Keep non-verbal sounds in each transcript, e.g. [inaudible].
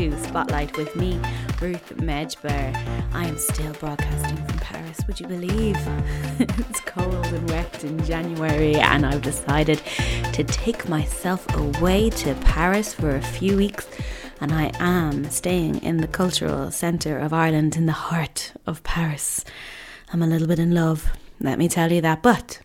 To Spotlight with me, Ruth Medjber. I am still broadcasting from Paris, would you believe? [laughs] it's cold and wet in January, and I've decided to take myself away to Paris for a few weeks. And I am staying in the cultural centre of Ireland, in the heart of Paris. I'm a little bit in love, let me tell you that. But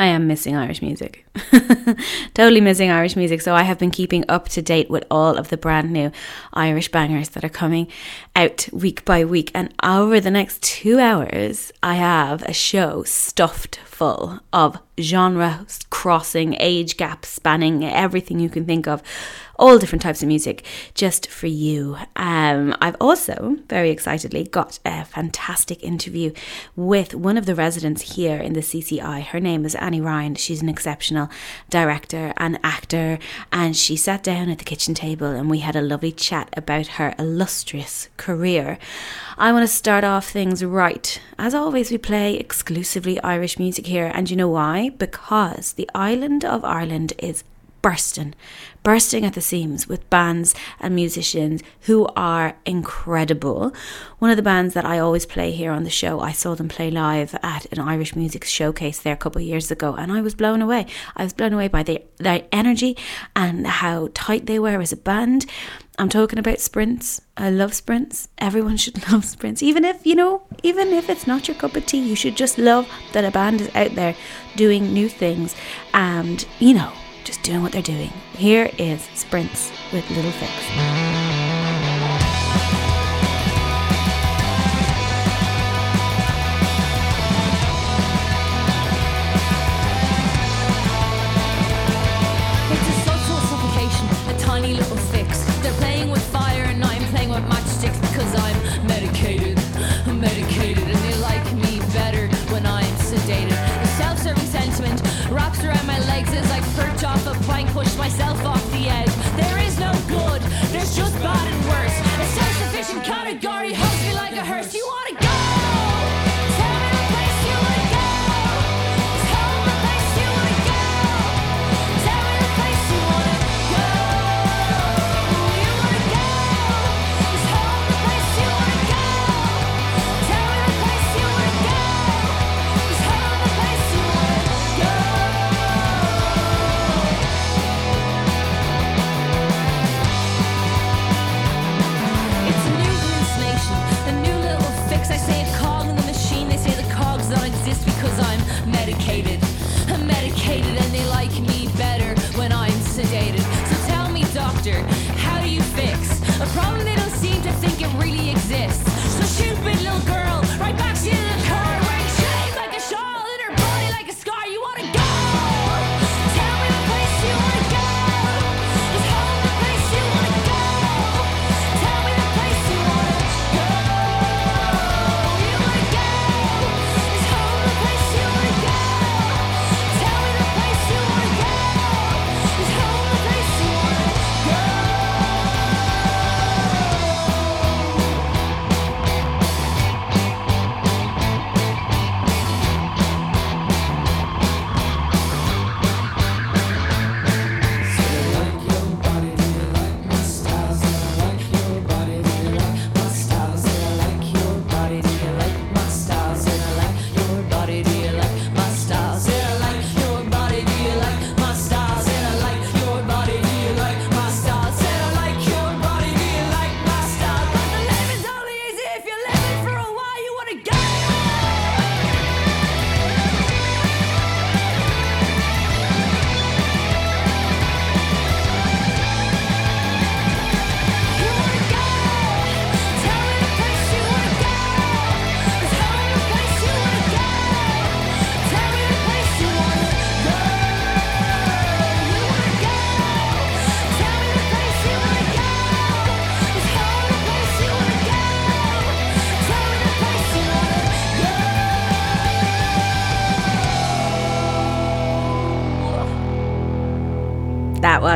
I am missing Irish music. [laughs] totally missing Irish music. So I have been keeping up to date with all of the brand new Irish bangers that are coming out week by week. And over the next two hours, I have a show stuffed full of genre crossing, age gap spanning, everything you can think of all different types of music just for you. Um, I've also very excitedly got a fantastic interview with one of the residents here in the CCI. Her name is Annie Ryan. She's an exceptional director and actor, and she sat down at the kitchen table and we had a lovely chat about her illustrious career. I want to start off things right. As always, we play exclusively Irish music here, and you know why? Because the island of Ireland is bursting, bursting at the seams with bands and musicians who are incredible. One of the bands that I always play here on the show, I saw them play live at an Irish music showcase there a couple of years ago, and I was blown away. I was blown away by their, their energy and how tight they were as a band. I'm talking about sprints. I love sprints. Everyone should [laughs] love sprints. Even if, you know, even if it's not your cup of tea, you should just love that a band is out there doing new things and, you know, just doing what they're doing. Here is Sprints with Little Fix.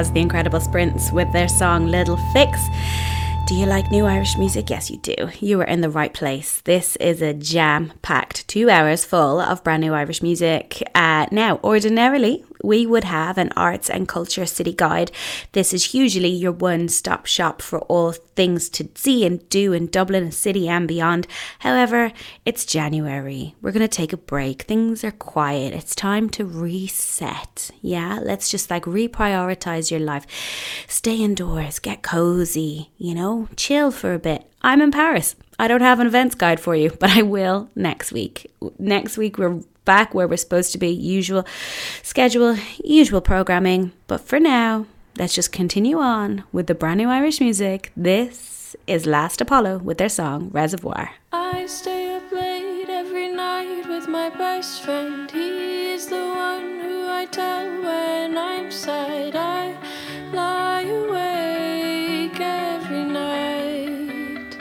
Was the Incredible Sprints with their song Little Fix. Do you like new Irish music? Yes, you do. You are in the right place. This is a jam packed two hours full of brand new Irish music. Uh, now, ordinarily, we would have an arts and culture city guide. This is usually your one stop shop for all things to see and do in Dublin city and beyond. However, it's January. We're going to take a break. Things are quiet. It's time to reset. Yeah, let's just like reprioritize your life. Stay indoors, get cozy, you know, chill for a bit. I'm in Paris. I don't have an events guide for you, but I will next week. Next week, we're back where we're supposed to be usual schedule, usual programming. But for now, let's just continue on with the brand new Irish music. This is Last Apollo with their song Reservoir. I stay up late every night with my best friend. He is the one who I tell when I'm sad. I lie awake every night.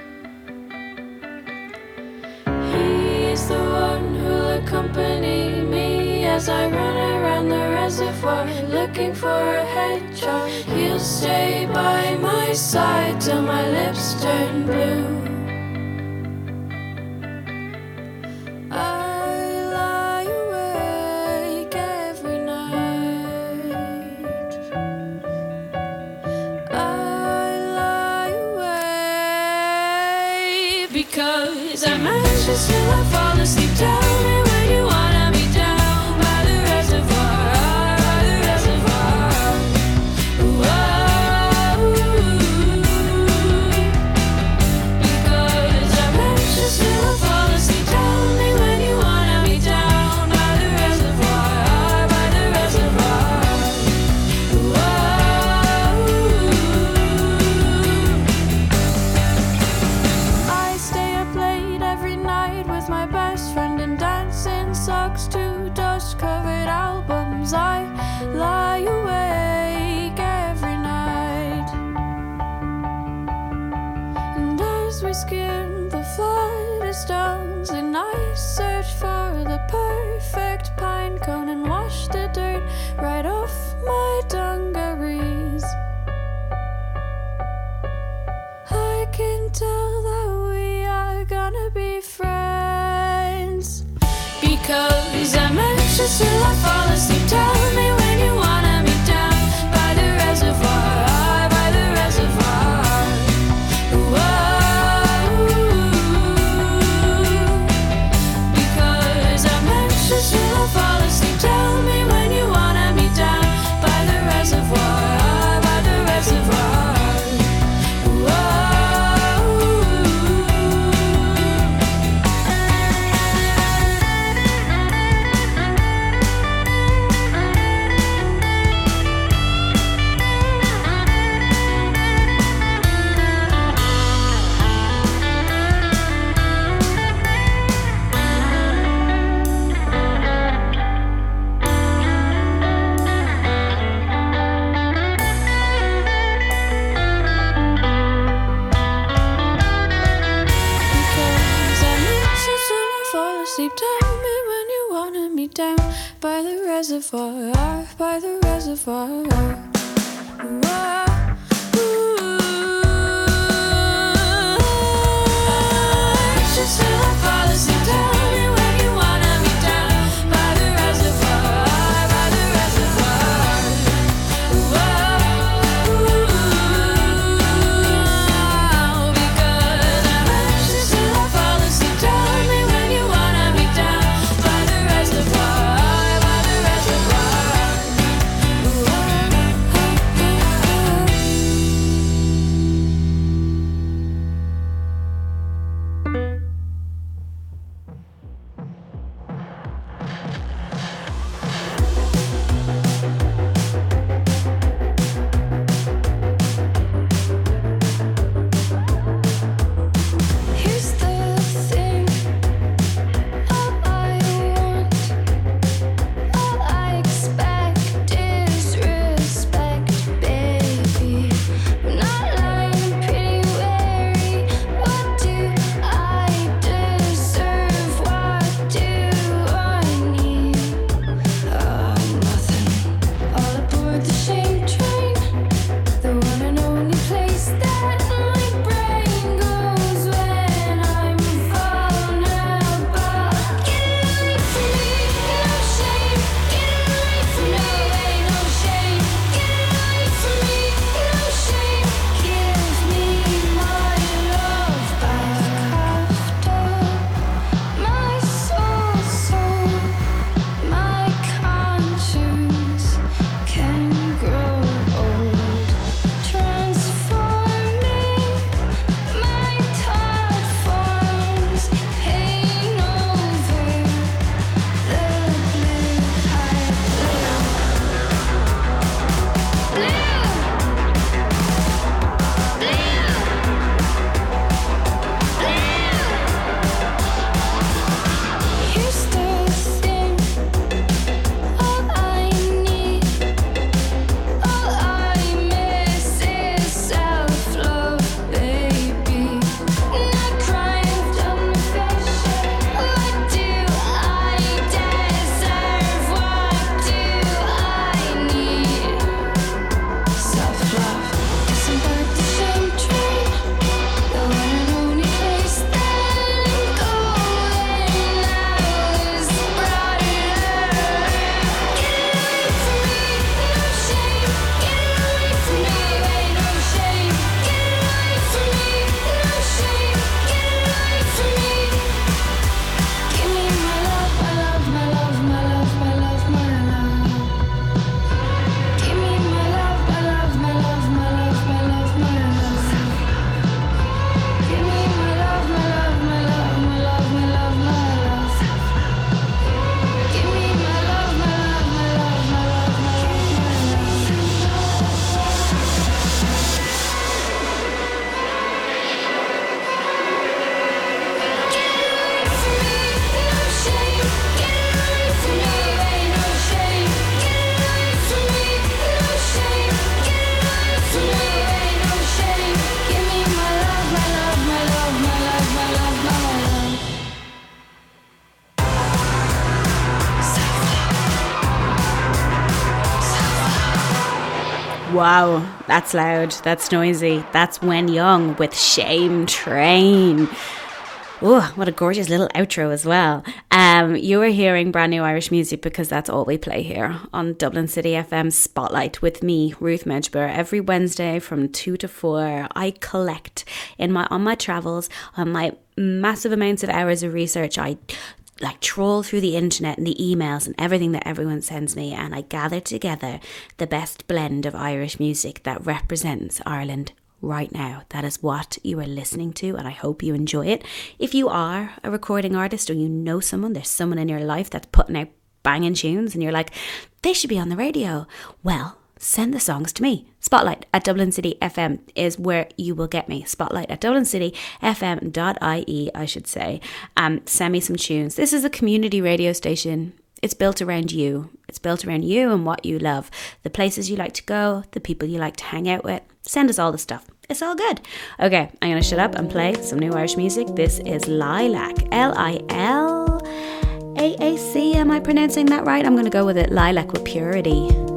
He's the one accompany me as I run around the reservoir looking for a hedgehog. He'll stay by my side till my lips turn blue. I I'm anxious till I reservoir, by the reservoir. That's loud, that's noisy. That's When Young with Shame Train. Oh, what a gorgeous little outro as well. Um, you are hearing brand new Irish music because that's all we play here on Dublin City FM Spotlight with me, Ruth Medjber. Every Wednesday from two to four, I collect in my on my travels, on my massive amounts of hours of research. I like trawl through the internet and the emails and everything that everyone sends me, and I gather together the best blend of Irish music that represents Ireland right now. That is what you are listening to, and I hope you enjoy it. If you are a recording artist or you know someone, there's someone in your life that's putting out banging tunes, and you're like, they should be on the radio. Well, send the songs to me. Spotlight at Dublin City FM is where you will get me. Spotlight at Dublin City FM.ie, I should say. Um, send me some tunes. This is a community radio station. It's built around you. It's built around you and what you love, the places you like to go, the people you like to hang out with. Send us all the stuff. It's all good. Okay, I'm gonna shut up and play some new Irish music. This is Lilac, L I L A A C. Am I pronouncing that right? I'm gonna go with it. Lilac with Purity.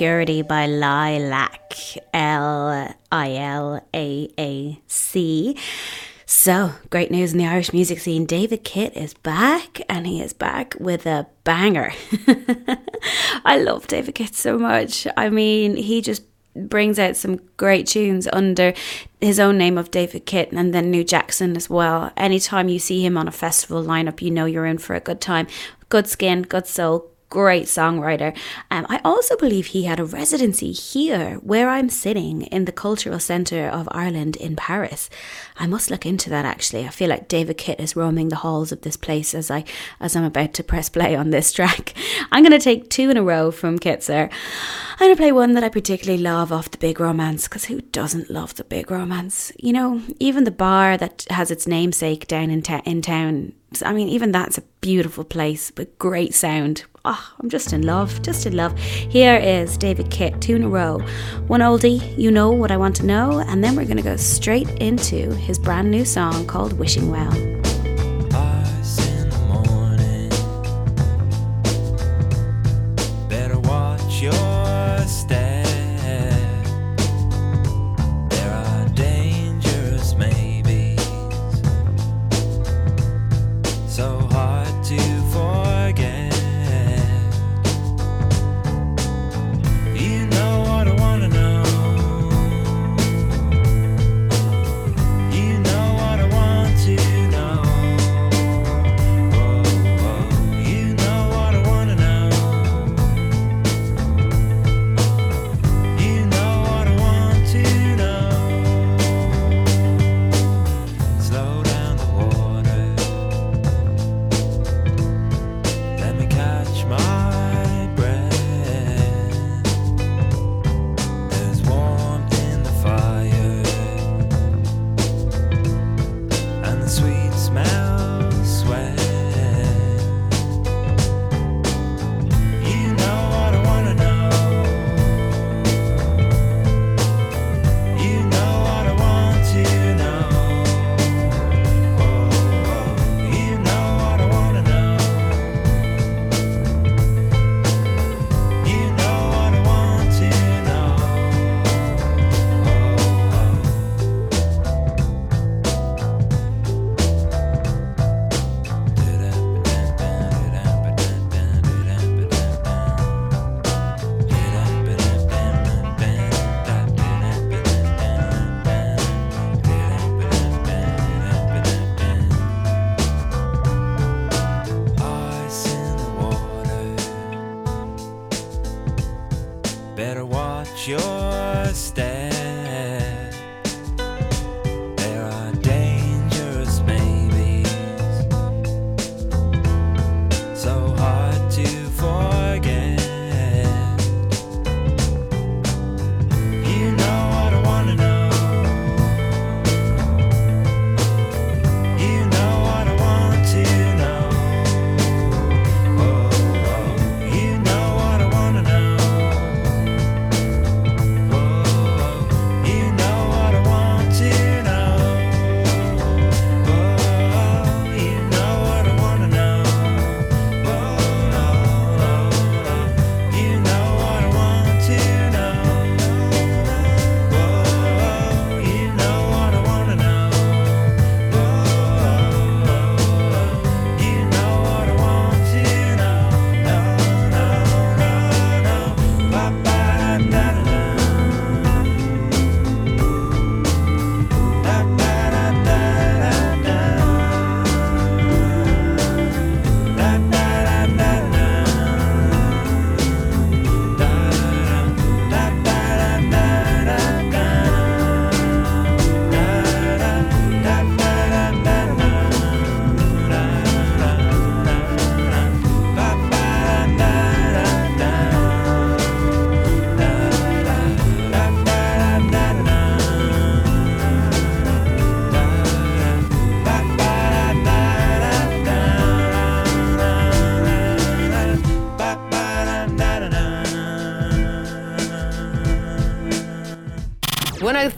Purity by Lilac, L I L A A C. So, great news in the Irish music scene. David Kitt is back, and he is back with a banger. [laughs] I love David Kitt so much. I mean, he just brings out some great tunes under his own name of David Kitt and then New Jackson as well. Anytime you see him on a festival lineup, you know you're in for a good time. Good skin, good soul, great songwriter. Um, I also believe he had a residency here, where I'm sitting in the Cultural Centre of Ireland in Paris. I must look into that actually. I feel like David Kitt is roaming the halls of this place as I as I'm about to press play on this [laughs] track. I'm going to take two in a row from Kitzer. I'm going to play one that I particularly love off the Big Romance because who doesn't love the Big Romance? You know, even the bar that has its namesake down in, ta- in town. I mean, even that's a beautiful place with great sound. Oh, I'm just in love, just in love. Here is David Kitt, two in a row. One oldie, You Know What I Want to Know, and then we're going to go straight into his brand new song called Wishing Well.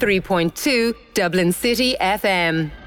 103.2 Dublin City FM.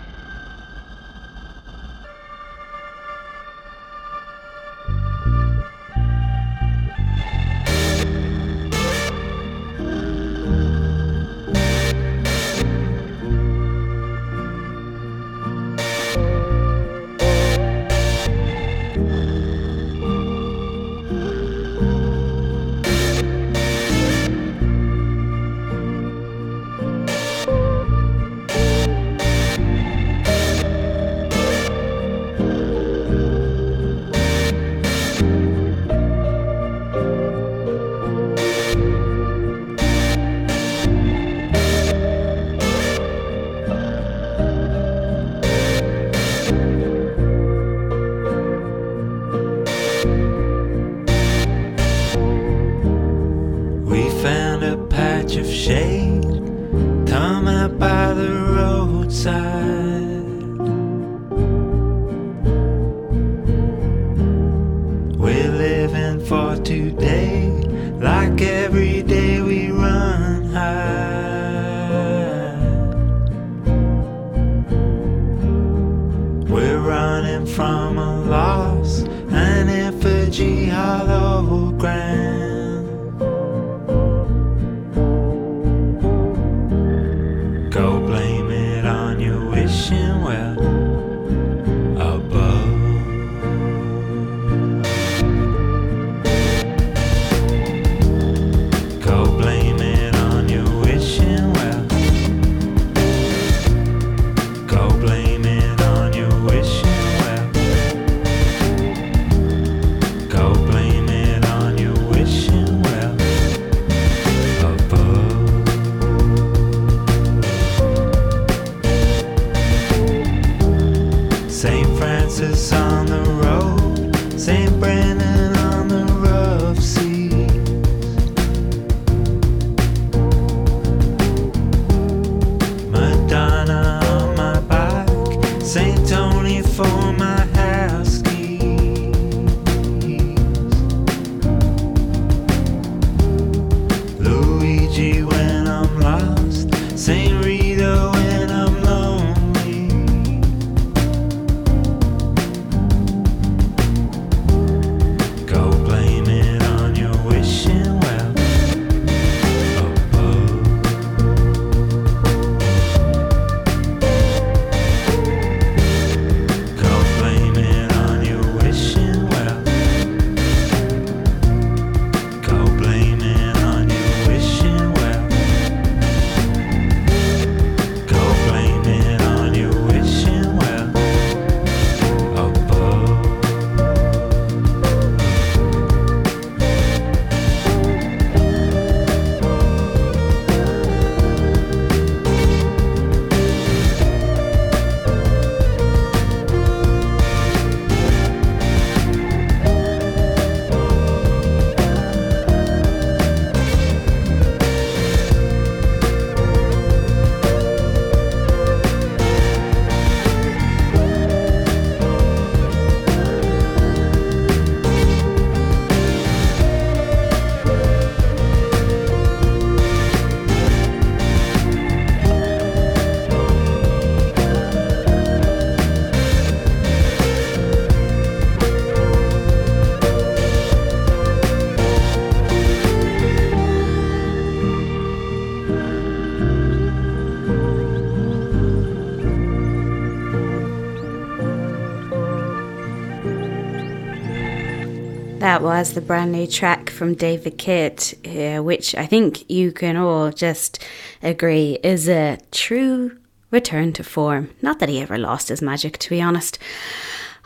Was the brand new track from David Kitt, uh, which I think you can all just agree is a true return to form. Not that he ever lost his magic, to be honest.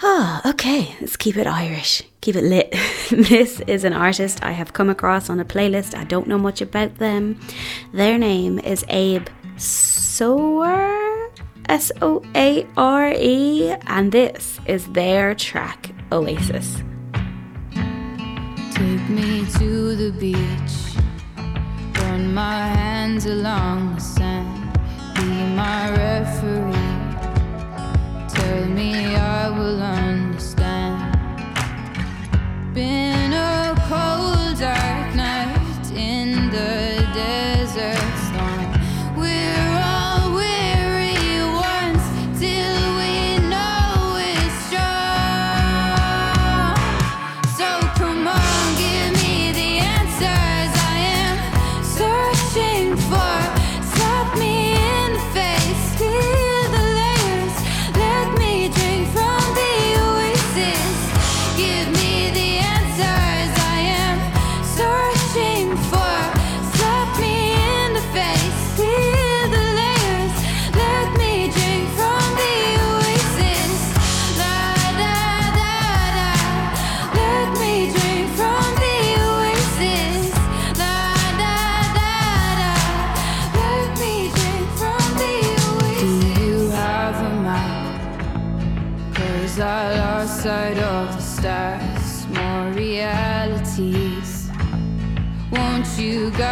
Ah, okay, let's keep it Irish, keep it lit. [laughs] this is an artist I have come across on a playlist. I don't know much about them. Their name is Abe Soare, S O A R E, and this is their track Oasis. Take me to the beach. Run my hands along the sand. Be my referee. Tell me I will understand. Been a cold, dark night in the desert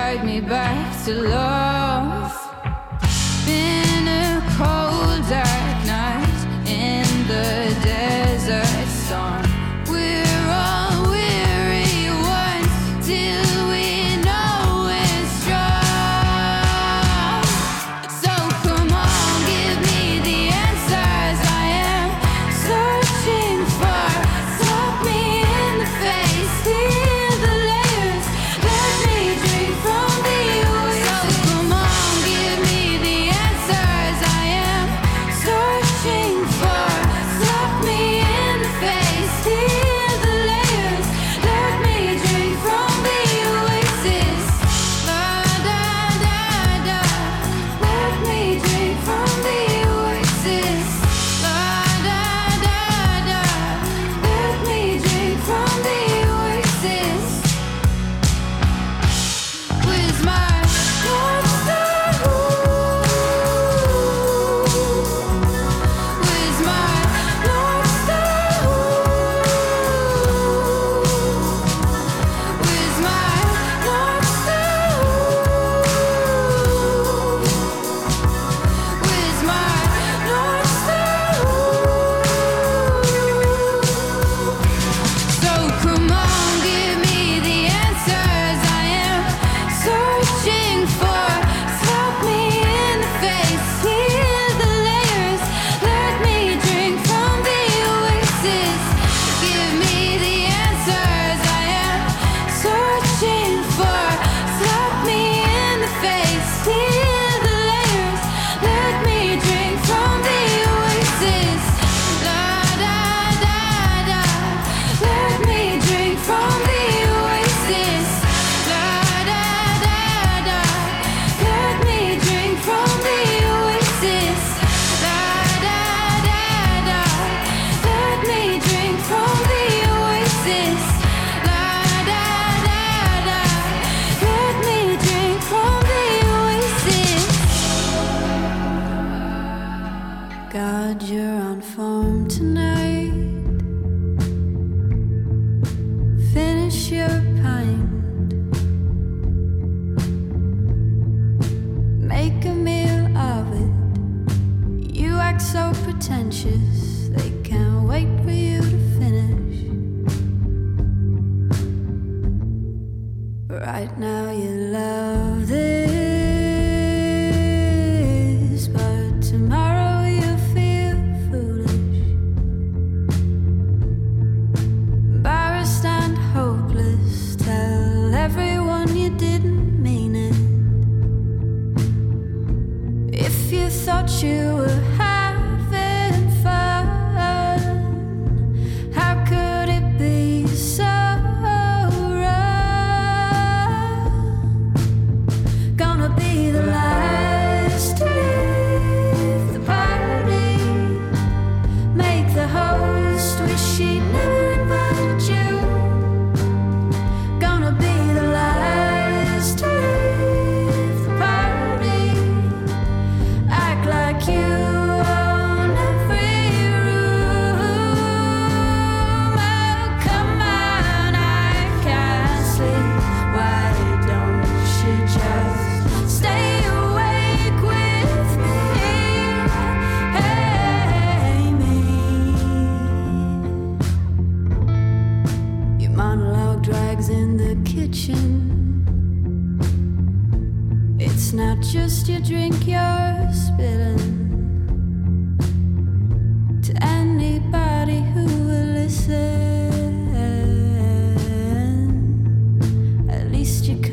guide me back to love? Been a cold, dark night in the desert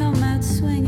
come out swinging.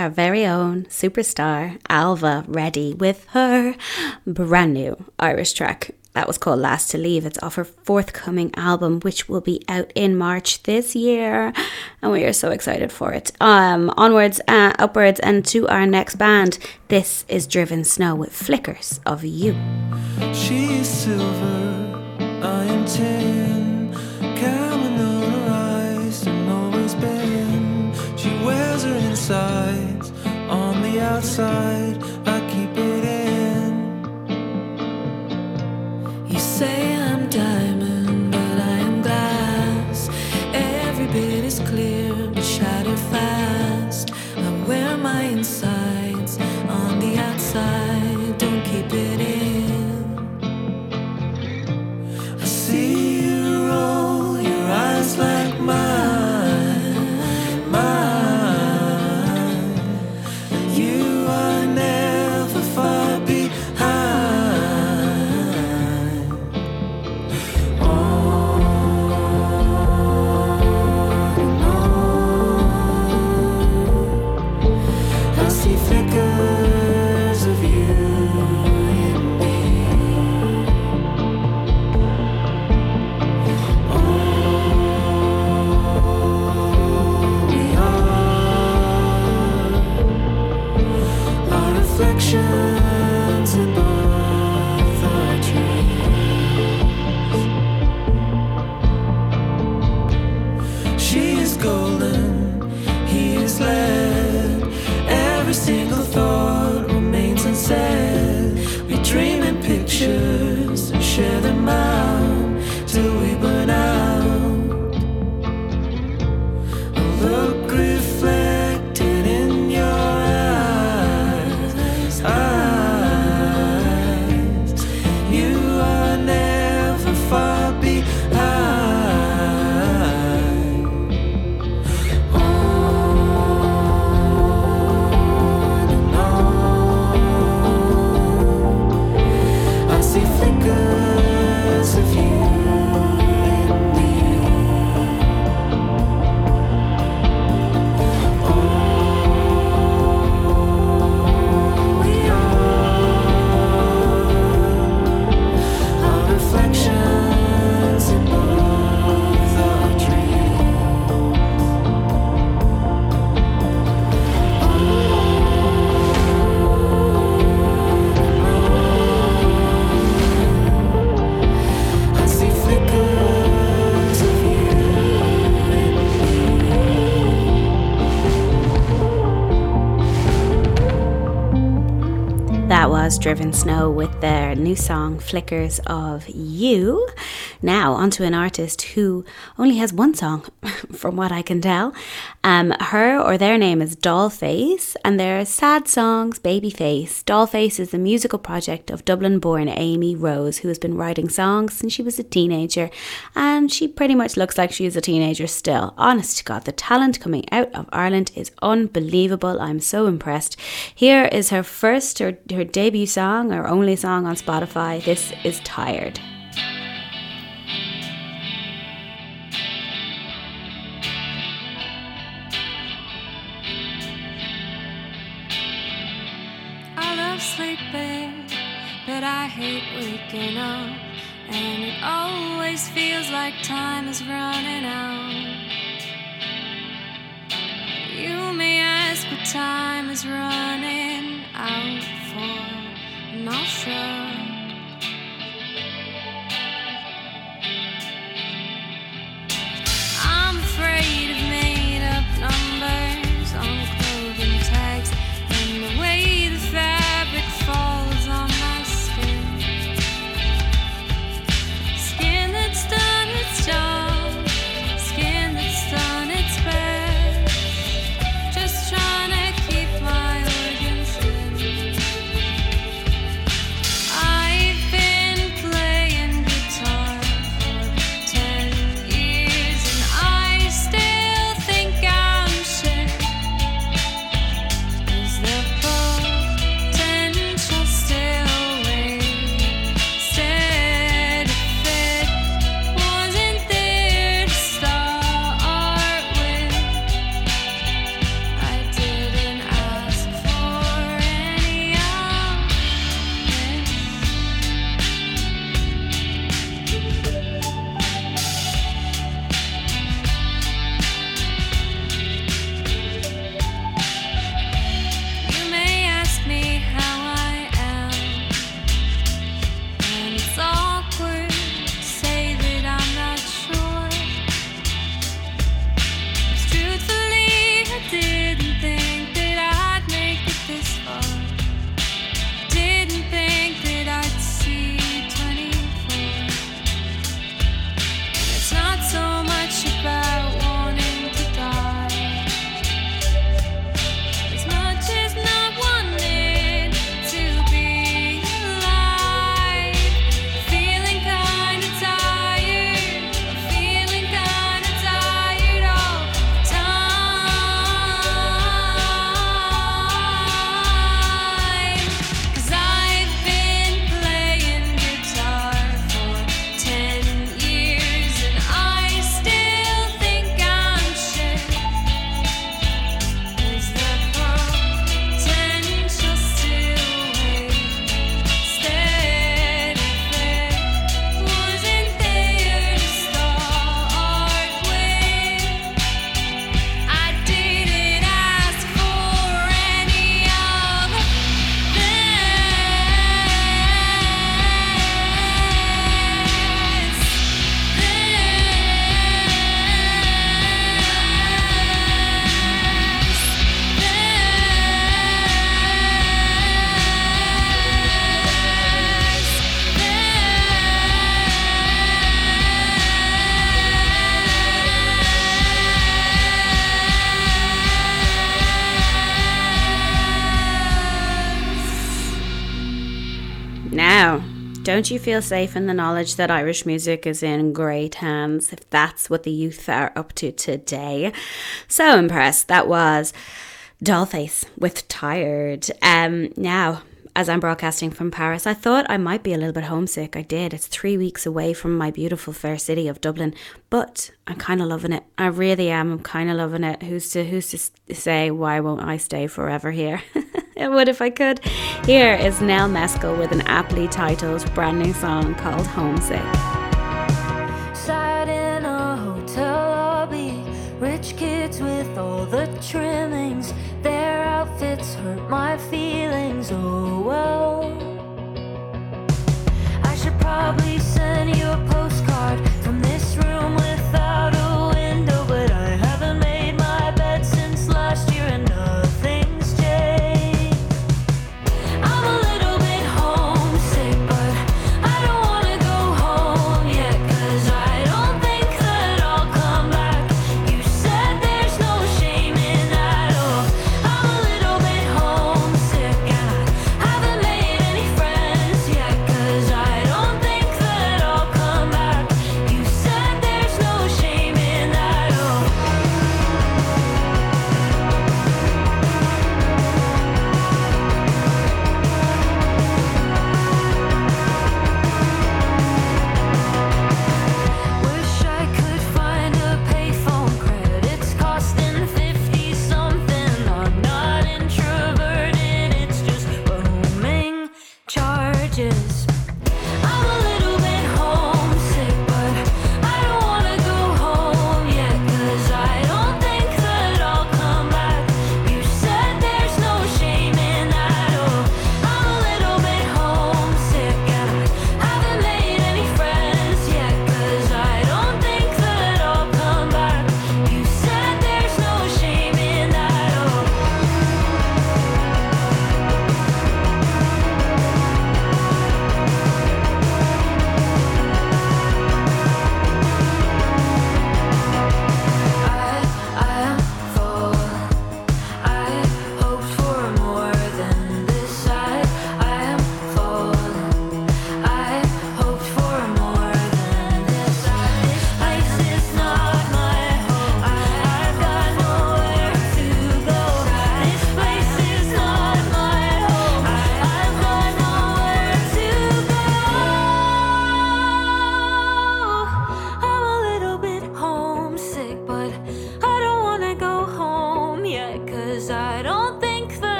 Our very own superstar Ailbhe Reddy with her brand new Irish track. That was called Last to Leave. It's off her forthcoming album, which will be out in March this year, and we are so excited for it. Um, onwards, uh, upwards, and to our next band. This is Driven Snow with Flickers of You. She is silver, I am. On Driven Snow with their new song Flickers of You. Now, onto an artist who only has one song, [laughs] from what I can tell. Um, her or their name is Dollface, and their sad songs Babyface. Dollface is the musical project of Dublin born Amy Rose, who has been writing songs since she was a teenager, and she pretty much looks like she is a teenager still. Honest to God, the talent coming out of Ireland is unbelievable. I'm so impressed. Here is her first, her, her debut song, her only song on Spotify. This is Tired. Waking up. And it always feels like time is running out. You may ask what time is running out for. I'm not sure. You feel safe in the knowledge that Irish music is in great hands if that's what the youth are up to today? So impressed. That was Dollface with Tired. Um, now, as I'm broadcasting from Paris, I thought I might be a little bit homesick. I did. It's three weeks away from my beautiful fair city of Dublin, but I'm kind of loving it. I really am. I'm kind of loving it. Who's to who's to say why won't I stay forever here? [laughs] [laughs] I would if I could. Here is Nell Mescal with an aptly titled brand new song called Homesick. In a hotel lobby, rich kids with all the trimmings. Their outfits hurt my feelings. Oh well. I should probably send you a postcard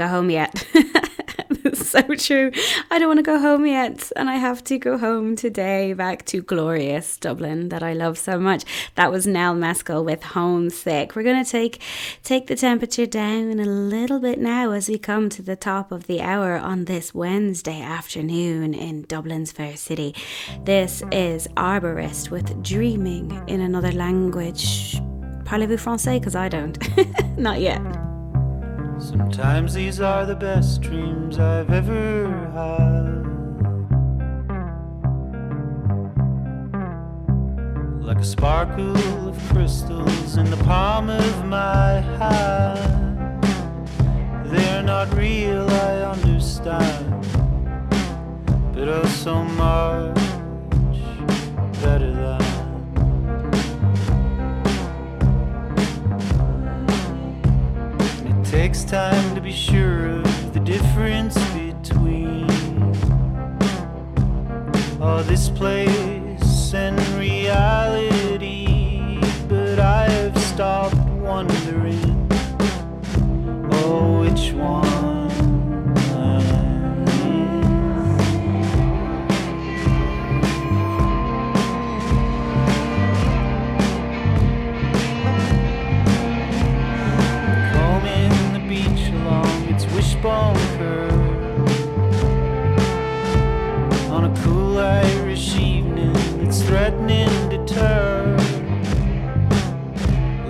go home yet. [laughs] so true. I don't want to go home yet, and I have to go home today back to glorious Dublin that I love so much. That was Nell Mescal with Homesick. We're going to take take the temperature down a little bit now as we come to the top of the hour on this Wednesday afternoon in Dublin's fair city. This is Arborist with Dreaming in Another Language. Parlez-vous français? Because I don't. [laughs] Not yet. Sometimes these are the best dreams I've ever had. Like a sparkle of crystals in the palm of my hand. They're not real, I understand. But oh, so much time to be sure of the difference between all this place and reality. But I have stopped wondering, oh, which one? bonfire on a cool Irish evening that's threatening to turn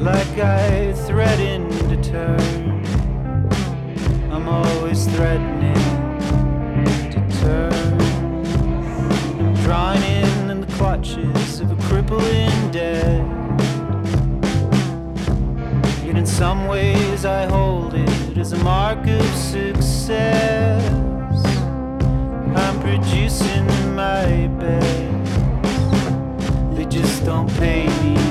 like I threaten to turn. I'm always threatening to turn. I'm drawing in in the clutches of a crippling debt. Yet in some ways I hold it is a mark of success. I'm producing my best. They just don't pay me.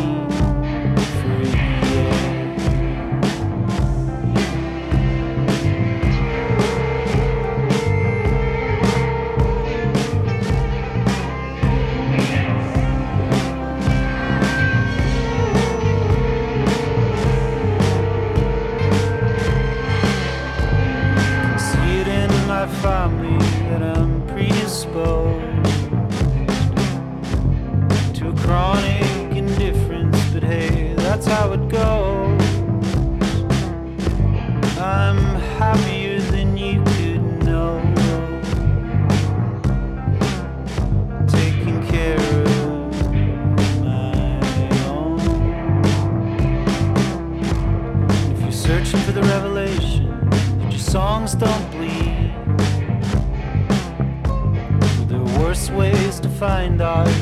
find out.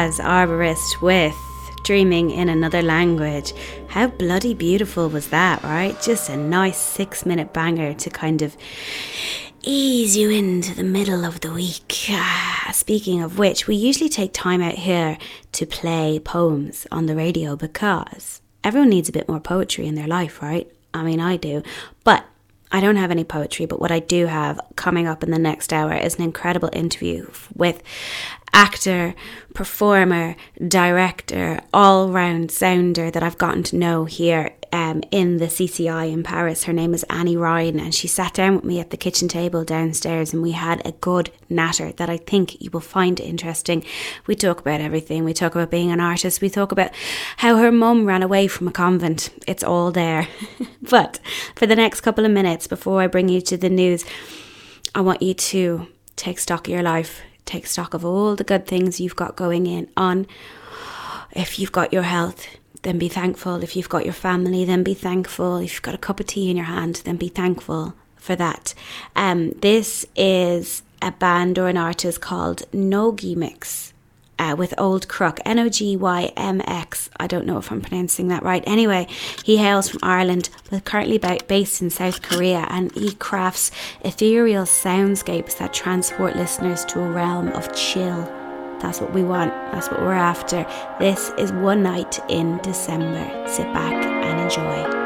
Paz Arborist with Dreaming in Another Language. How bloody beautiful was that, right? Just a nice six minute banger to kind of ease you into the middle of the week. Ah, speaking of which, we usually take time out here to play poems on the radio because everyone needs a bit more poetry in their life, right? I mean, I do. But I don't have any poetry, but what I do have coming up in the next hour is an incredible interview with actor, performer, director, all round sounder that I've gotten to know here um, in the CCI in Paris. Her name is Annie Ryan, and she sat down with me at the kitchen table downstairs, and we had a good natter that I think you will find interesting. We talk about everything. We talk about being an artist. We talk about how her mum ran away from a convent. It's all there. [laughs] but for the next couple of minutes before I bring you to the news, I want you to take stock of your life, take stock of all the good things you've got going in on. If you've got your health, then be thankful. If you've got your family, then be thankful. If you've got a cup of tea in your hand, then be thankful for that. Um, this is a band or an artist called Nogi Mix. Uh, with Old Crook, N O G Y M X. I don't know if I'm pronouncing that right. Anyway, he hails from Ireland, but currently ba- based in South Korea, and he crafts ethereal soundscapes that transport listeners to a realm of chill. That's what we want. That's what we're after. This is One Night in December. Sit back and enjoy.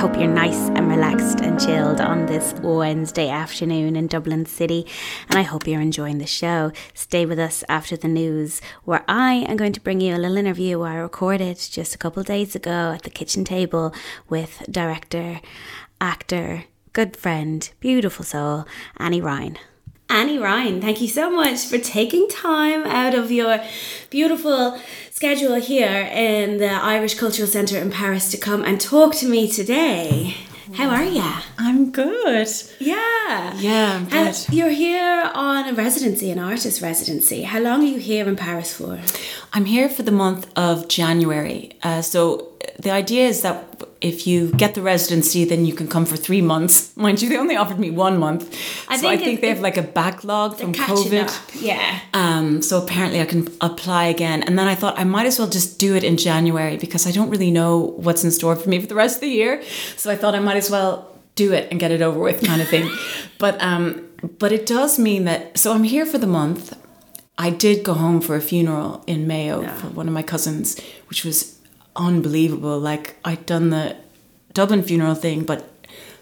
Hope you're nice and relaxed and chilled on this Wednesday afternoon in Dublin City. And I hope you're enjoying the show. Stay with us after the news, where I am going to bring you a little interview I recorded just a couple days ago at the kitchen table with director, actor, good friend, beautiful soul, Annie Ryan. Annie Ryan, thank you so much for taking time out of your beautiful schedule here in the Irish Cultural Centre in Paris to come and talk to me today. How are you? I'm good. Yeah. Yeah, I'm And good. you're here on a residency, an artist residency. How long are you here in Paris for? I'm here for the month of January. Uh, so the idea is that if you get the residency, then you can come for three months. [laughs] Mind you, they only offered me one month. I so I think think it- they have like a backlog from COVID. up. Yeah. Um, so apparently I can apply again. And then I thought I might as well just do it in January because I don't really know what's in store for me for the rest of the year. So I thought I might as well do it and get it over with kind of thing. [laughs] but um, but it does mean that so I'm here for the month. I did go home for a funeral in Mayo for one of my cousins, which was unbelievable. Like I'd done the Dublin funeral thing, but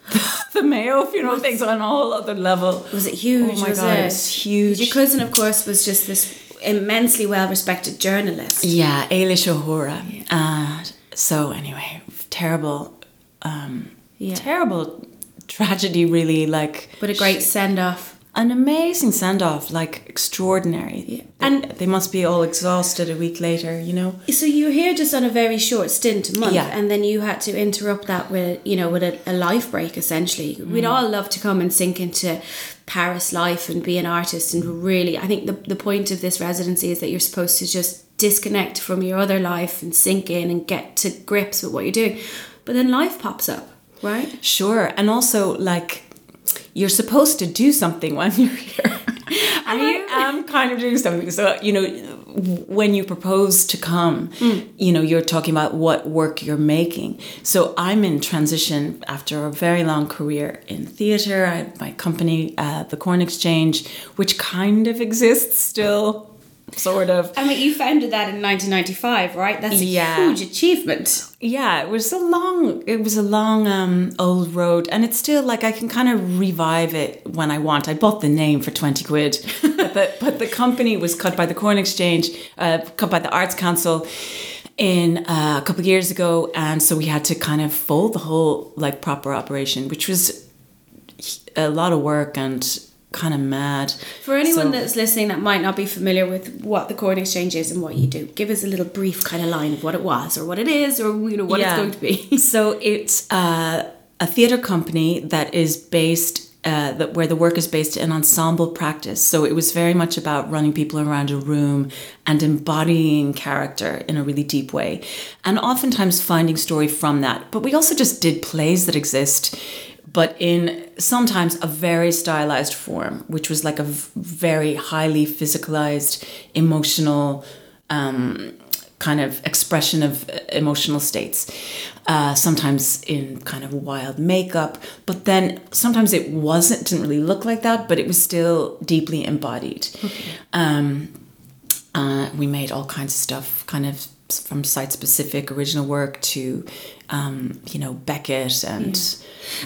[laughs] the Mayo funeral thing's on a whole other level. Was it huge? Oh my was god, it? it's huge. Your cousin, of course, was just this immensely well-respected journalist. Yeah, Ailish O'Hora. Uh, so anyway, terrible, um, Yeah. terrible tragedy. Really, like, But a great send-off. An amazing send off, like extraordinary. And they must be all exhausted a week later, you know. So you were here just on a very short stint, a month, Yeah. and then you had to interrupt that with, you know, with a, a life break. Essentially, we'd Mm. all love to come and sink into Paris life and be an artist, and really, I think the the point of this residency is that you're supposed to just disconnect from your other life and sink in and get to grips with what you're doing. But then life pops up, right? Sure, and also like you're supposed to do something when [laughs] you're here. [laughs] I am kind of doing something. So you know, when you propose to come, you know, you're talking about what work you're making. So I'm in transition after a very long career in theatre. I had my company, uh, the Corn Exchange, which kind of exists still, sort of. I mean, you founded that in 1995, right? That's a Yeah. huge achievement. Yeah, it was a long it was a long um old road and it's still like I can kind of revive it when I want. I bought the name for 20 quid. [laughs] but the but the company was cut by the Corn Exchange, uh cut by the Arts Council in uh, a couple of years ago and so we had to kind of fold the whole like proper operation which was a lot of work and kind of mad. For anyone So- that's listening that might not be familiar with what the Corn Exchange is and what you do, give us a little brief kind of line of what it was or what it is or you know what it's going to be. [laughs] so it's uh, a theatre company that is based. Uh, that where the work is based in ensemble practice, so it was very much about running people around a room and embodying character in a really deep way, and oftentimes finding story from that. But we also just did plays that exist, but in sometimes a very stylized form, which was like a v- very highly physicalized, emotional um, kind of expression of uh, emotional states. Uh, sometimes in kind of wild makeup, but then sometimes it wasn't, didn't really look like that, but it was still deeply embodied. Um, uh, we made all kinds of stuff, kind of from site specific original work to, um, you know, Beckett and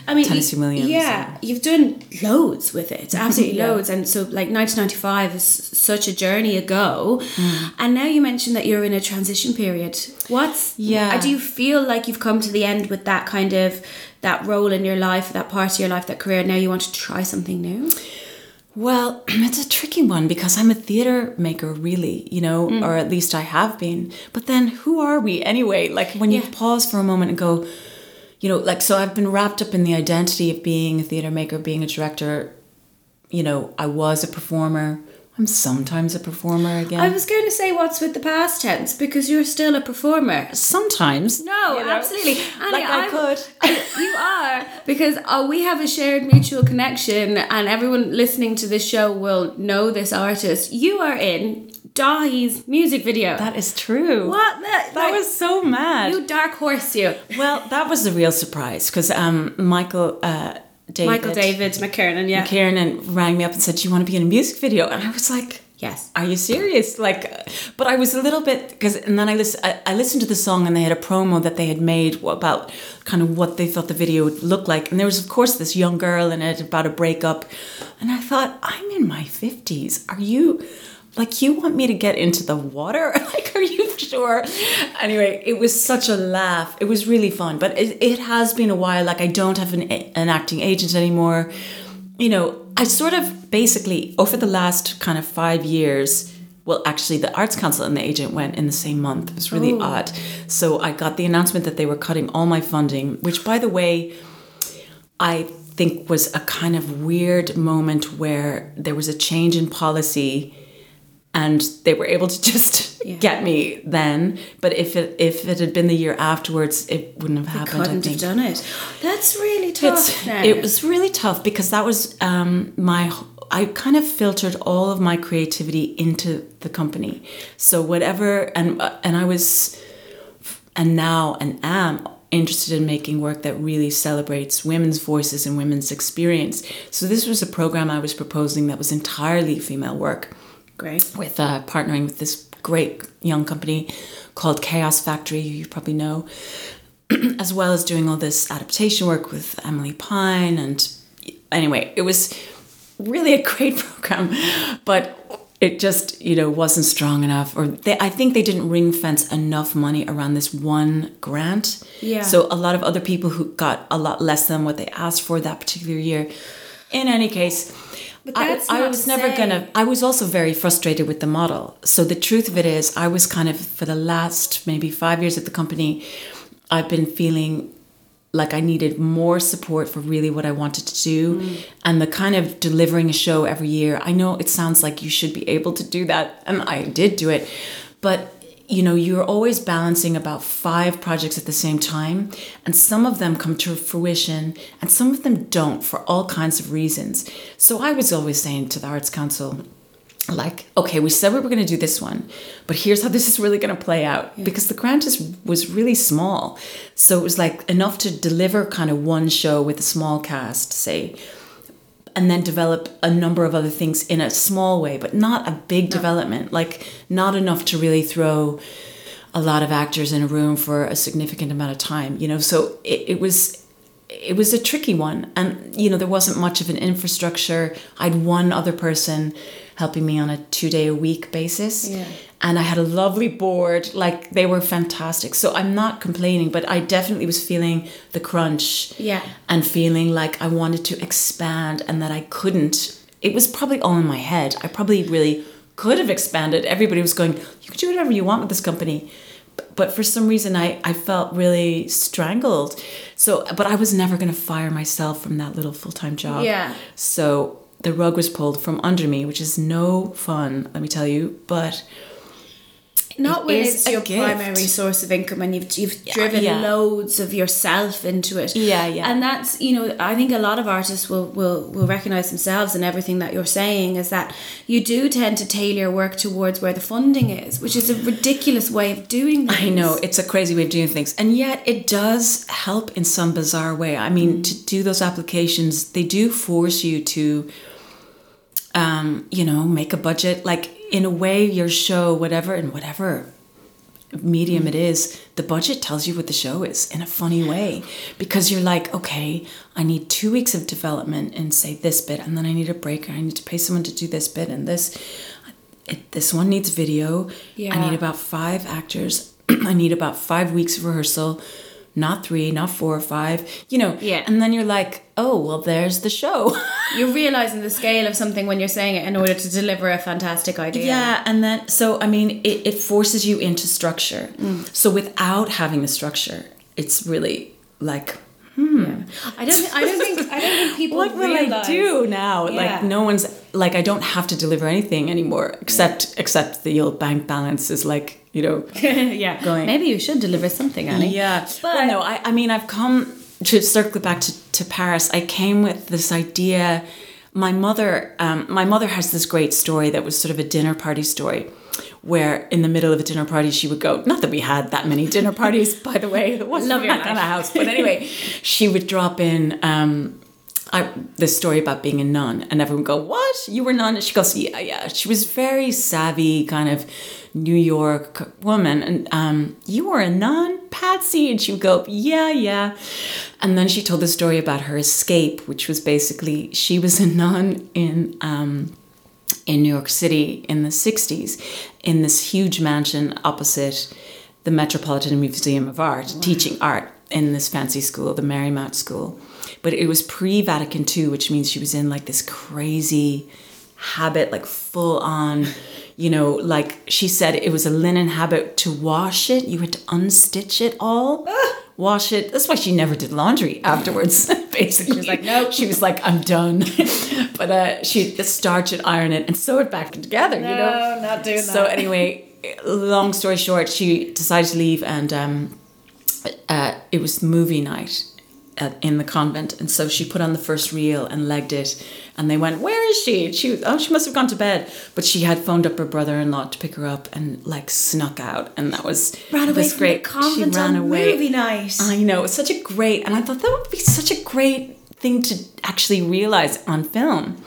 I mean, Tennessee Williams Yeah, you've done loads with it, [laughs] absolutely loads. And so, like, 1995 is such a journey ago. Mm. And now you mentioned that you're in a transition period. What's Yeah. Do you feel like you've come to the end with that kind of that role in your life, that part of your life, that career? Now you want to try something new. Well, [clears throat] it's a tricky one because I'm a theater maker, really, you know, Mm. or at least I have been. But then who are we anyway? Like when you pause for a moment and go, you know, like, so I've been wrapped up in the identity of being a theater maker, being a director. You know, I was a performer. I'm sometimes a performer again. I was going to say what's with the past tense because you're still a performer. sometimes. No, you know, absolutely. [laughs] Annie, like I I'm- could. [laughs] you are because uh, we have a shared mutual connection, and everyone listening to this show will know this artist. You are in Daithí's music video. That is true. what? The, That was so mad. you dark horse you. well, that was a real surprise because um, Michael uh, David. Michael David McKernan, yeah. Kieran rang me up and said, "Do you want to be in a music video?" And I was like, Yes. Are you serious?" Like, but I was a little bit because, and then I listened. I, I listened to the song, and they had a promo that they had made about kind of what they thought the video would look like, and there was, of course, this young girl in it about a breakup, and I thought, I'm in my fifties. Are you? Like you want me to get into the water? [laughs] Like, are you sure? Anyway, it was such a laugh. It was really fun, but it, it has been a while. Like I don't have an, an acting agent anymore you know, I sort of basically over the last kind of five years. Well, actually, the Arts Council and the agent went in the same month. It was really oh. odd. So I got the announcement that they were cutting all my funding, which, by the way, I think was a kind of weird moment where there was a change in policy and they were able to [laughs] just get me then. But if it if it had been the year afterwards, it wouldn't have happened. I Couldn't have done it. That's really tough. It was really tough because that was um, my. I kind of filtered all of my creativity into the company. So whatever, and uh, and I was, and now and am interested in making work that really celebrates women's voices and women's experience. So this was a program I was proposing that was entirely female work great. with uh, partnering with this great young company called Chaos Factory, you probably know, [clears throat] as well as doing all this adaptation work with Emilie Pine. And anyway, it was really a [laughs] great program, but it just you know wasn't strong enough, or they, I think they didn't ring fence enough money around this one grant. Yeah. So a lot of other people who got a lot less than what they asked for that particular year. In any case. But I, that's I not was never gonna I was also very frustrated with the model. So the truth of it is, I was kind of for the last maybe five years at the company, I've been feeling like I needed more support for really what I wanted to do, Mm. and the kind of delivering a show every year. I know it sounds like you should be able to do that, and I did do it, but you know you're always balancing about five projects at the same time and some of them come to fruition and some of them don't for all kinds of reasons. So i was always saying to the arts council like okay we said we were going to do this one but here's how this is really going to play out. Because the grant is, was really small. So it was like enough to deliver kind of one show with a small cast say and then develop a number of other things in a small way but not a big development. Like not enough to really throw a lot of actors in a room for a significant amount of time you know? So it, it was it was a tricky one. And you know there wasn't much of an infrastructure. I'd one other person helping me on a two day a week basis. Yeah. and i had a lovely board like they were fantastic. So i'm not complaining but i definitely was feeling the crunch Yeah. and feeling like i wanted to expand and that i couldn't. It was probably all in my head. I probably really could have expanded. Everybody was going you can do whatever you want with this company. But for some reason I, I felt really strangled. So but i was never going to fire myself from that little full-time job. Yeah. so the rug was pulled from under me which is no fun let me tell you but Not It when it's your gift. primary source of income and you've you've driven yeah. loads of yourself into it. Yeah, yeah. And that's you know I think a lot of artists will will will recognize themselves in everything that you're saying is that you do tend to tailor your work towards where the funding is, which is a ridiculous way of doing things. I know it's a crazy way of doing things, and yet it does help in some bizarre way. I mean, mm. to do those applications, they do force you to, um, you know, make a budget. Like in a way, your show, whatever, and whatever medium it is, the budget tells you what the show is in a funny way because you're like, okay, I need two weeks of development and say this bit, and then I need a break, I need to pay someone to do this bit and this. It, this one needs video. Yeah. I need about five actors. [clears throat] I need about five weeks of rehearsal, not three, not four or five. You know. Yeah. And then you're like, oh well, there's the show. [laughs] You're realizing the scale of something when you're saying it in order to deliver a fantastic idea. Yeah, and then so I mean, it, it forces you into structure. Mm. So without having the structure, it's really like, I don't. I don't think. I don't think [laughs] people. what will realize, I do now? Yeah. Like no one's like I don't have to deliver anything anymore, except except the old bank balance is like you know. [laughs] yeah. Going- Maybe you should deliver something, Annie. Yeah, But- but no, I, I mean, I've come to circle back to, to Paris. I came with this idea. My mother, um, my mother has this great story that was sort of a dinner party story, where in the middle of a dinner party she would go. Not that we had that many dinner parties, [laughs] by the way. It wasn't Love your that kind of house, but anyway, she would drop in. Um, I, the story about being a nun, and everyone would go, "What? You were a nun?" And she goes, "Yeah, yeah." She was very savvy, kind of New York woman, and um, you were a nun, Patsy, and she would go, "Yeah, yeah." And then she told the story about her escape, which was basically she was a nun in. Um, in New York City in the 60s in this huge mansion opposite the Metropolitan Museum of Art, teaching art in this fancy school, the Marymount School. But it was pre Vatican II, which means she was in like this crazy habit, like full on, you know, like she said it was a linen habit to wash it. You had to unstitch it all ah. Wash it. That's why she never did laundry afterwards. [laughs] Basically, she was like, no. She was like, I'm done. [laughs] but uh, she'd starch it, iron it, and sew it back together. you know, not doing that. so anyway, long story short, she decided to leave, and um, uh, it was movie night at, in the convent, and so she put on the first reel and legged it, and they went, "Where is she?" And she, oh, she must have gone to bed, but she had phoned up her brother-in-law to pick her up, and like snuck out, and that was Ran away great. convent she ran away. movie night. I know it's such a great, and I thought that would be such a great thing to actually realize on film.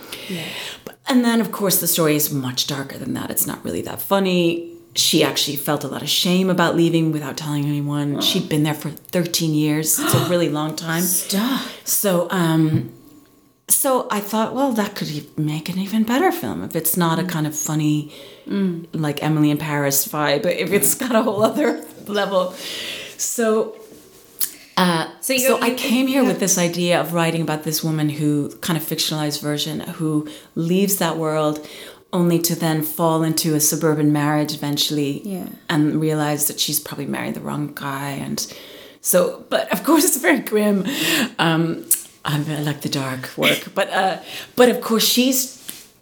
But- And then, of course, the story is much darker than that. It's not really that funny. She actually felt a lot of shame about leaving without telling anyone. She'd been there for 13 years. It's a really long time. Stop. So, um, so I thought, well, that could make an even better film if it's not a kind of funny, like Emily in Paris vibe, but if it's got a whole other level. So, uh, So so, I came here yeah. with this idea of writing about this woman who kind of fictionalized version who leaves that world only to then fall into a suburban marriage eventually Yeah. and realize that she's probably married the wrong guy and so but of course it's very grim um i like the dark work [laughs] but uh but of course she's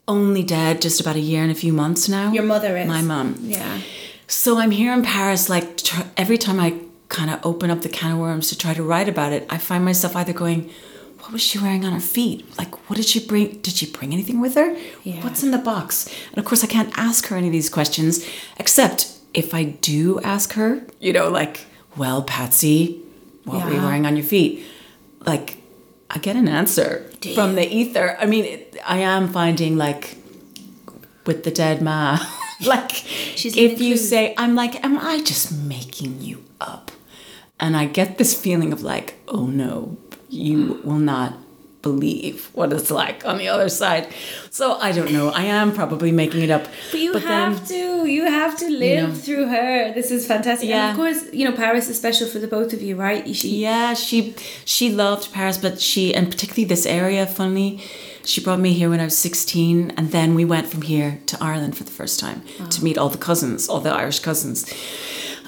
only dead just about a year and a few months now Your mother is. my mom Yeah. so I'm here in Paris, like every time I kind of open up the can of worms to try to write about it, I find myself either going, "What was she wearing on her feet? Like, what did she bring? Did she bring anything with her? Yeah. What's in the box?" And of course, I can't ask her any of these questions, except if I do ask her, you know, like, "Well, Patsy, what were you wearing on your feet?" Like, I get an answer from the ether. I mean, it, I am finding like with the dead ma. [laughs] like She's if you say, I'm like, am I just making you up? And I get this feeling of like, oh no, you will not believe what it's like on the other side. So I don't know. I am probably making it up. But you then- have to, you have to live know. through her. This is fantastic. And Yeah. of course, you know, Paris is special for the both of you, right? She, Yeah, she she loved Paris, but she and particularly this area. Funny, she brought me here when I was sixteen, and then we went from here to Ireland for the first time to meet all the cousins, all the Irish cousins.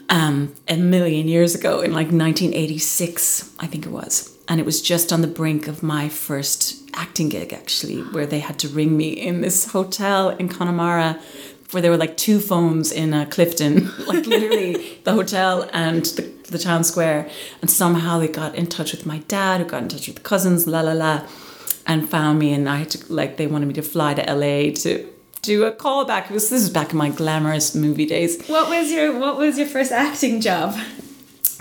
Um, a million years ago, in like 1986, I think it was, and it was just on the brink of my first acting gig, actually, where they had to ring me in this hotel in Connemara where there were like two phones in uh, Clifden, [laughs] like literally the hotel and the, the town square. And somehow they got in touch with my dad, who got in touch with cousins, la la la, and found me. And I had to, like, they wanted me to fly to LA to do a callback. This is back in my glamorous movie days. What was your What was your first acting job?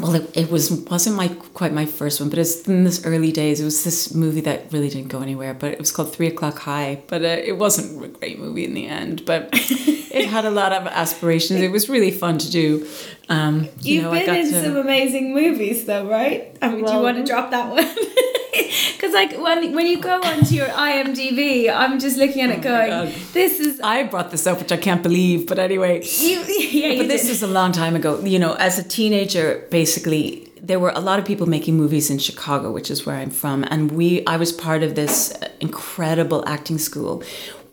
Well, it, it was wasn't my quite my first one, but it's in this early days. It was this movie that really didn't go anywhere, but it was called Three O'clock High. But uh, it wasn't a great movie in the end. But [laughs] it had a lot of aspirations. It was really fun to do. Um, you You've know, been in to- some amazing movies, though, right? I mean, do you want to drop that one? [laughs] [laughs] Because like when when you go onto your IMDb, I'm just looking at it oh going, Oh God. "This is I brought this up, which I can't believe. But anyway, you." [laughs] Yeah, you but this did. is a long time ago. You know, as a teenager, basically, there were a lot of people making movies in Chicago, which is where I'm from, and we. I was part of this uh, incredible acting school,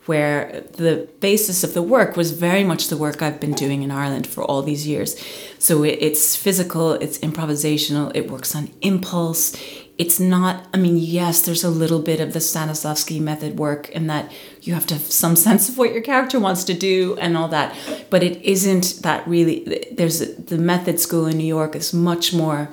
where the basis of the work was very much the work I've been doing in Ireland for all these years. So it's physical, it's improvisational, it works on impulse. It's not, I mean, yes, there's a little bit of the Stanislavski method work in that you have to have some [laughs] sense of what your character wants to do and all that. But it isn't that really, there's the method school in New York is much more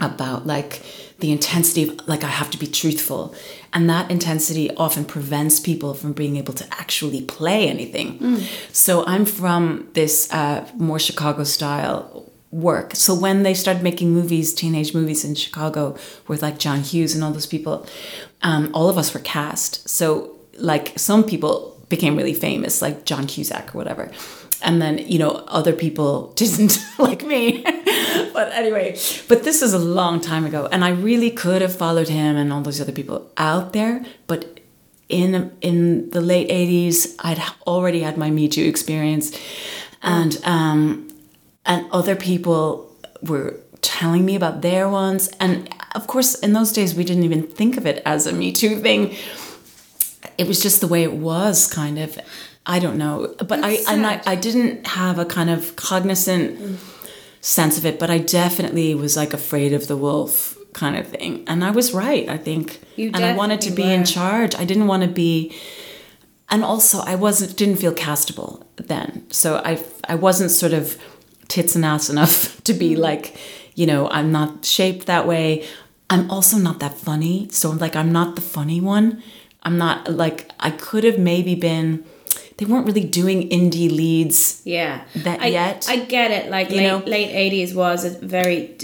about like the intensity of like I have to be truthful. And that intensity often prevents people from being able to actually play anything. So I'm from this uh, more Chicago style work. So when they started making movies, teenage movies in Chicago with like John Hughes and all those people, um, all of us were cast. So like some people became really famous, like John Cusack or whatever. And then, you know, other people [laughs] didn't like me. [laughs] but anyway, but this is a long time ago. And I really could have followed him and all those other people out there. But in in the late 80s, I'd already had my Me Too experience. And um and other people were telling me about their ones. And of course, in those days, we didn't even think of it as a Me Too thing. It was just the way it was, kind of. I don't know, but I That's and I. I didn't have a kind of cognizant sense of it, but I definitely was like afraid of the wolf kind of thing. And I was right, I think. You and I wanted to be definitely in charge. I didn't want to be and also I wasn't didn't feel castable then. So I I wasn't sort of tits and ass enough [laughs] to be like, you know, I'm not shaped that way. I'm also not that funny. So I'm like I'm not the funny one. I'm not like I could have maybe been they weren't really doing indie leads Yeah, that I, yet. I get it. Like You late know? late eighties was a very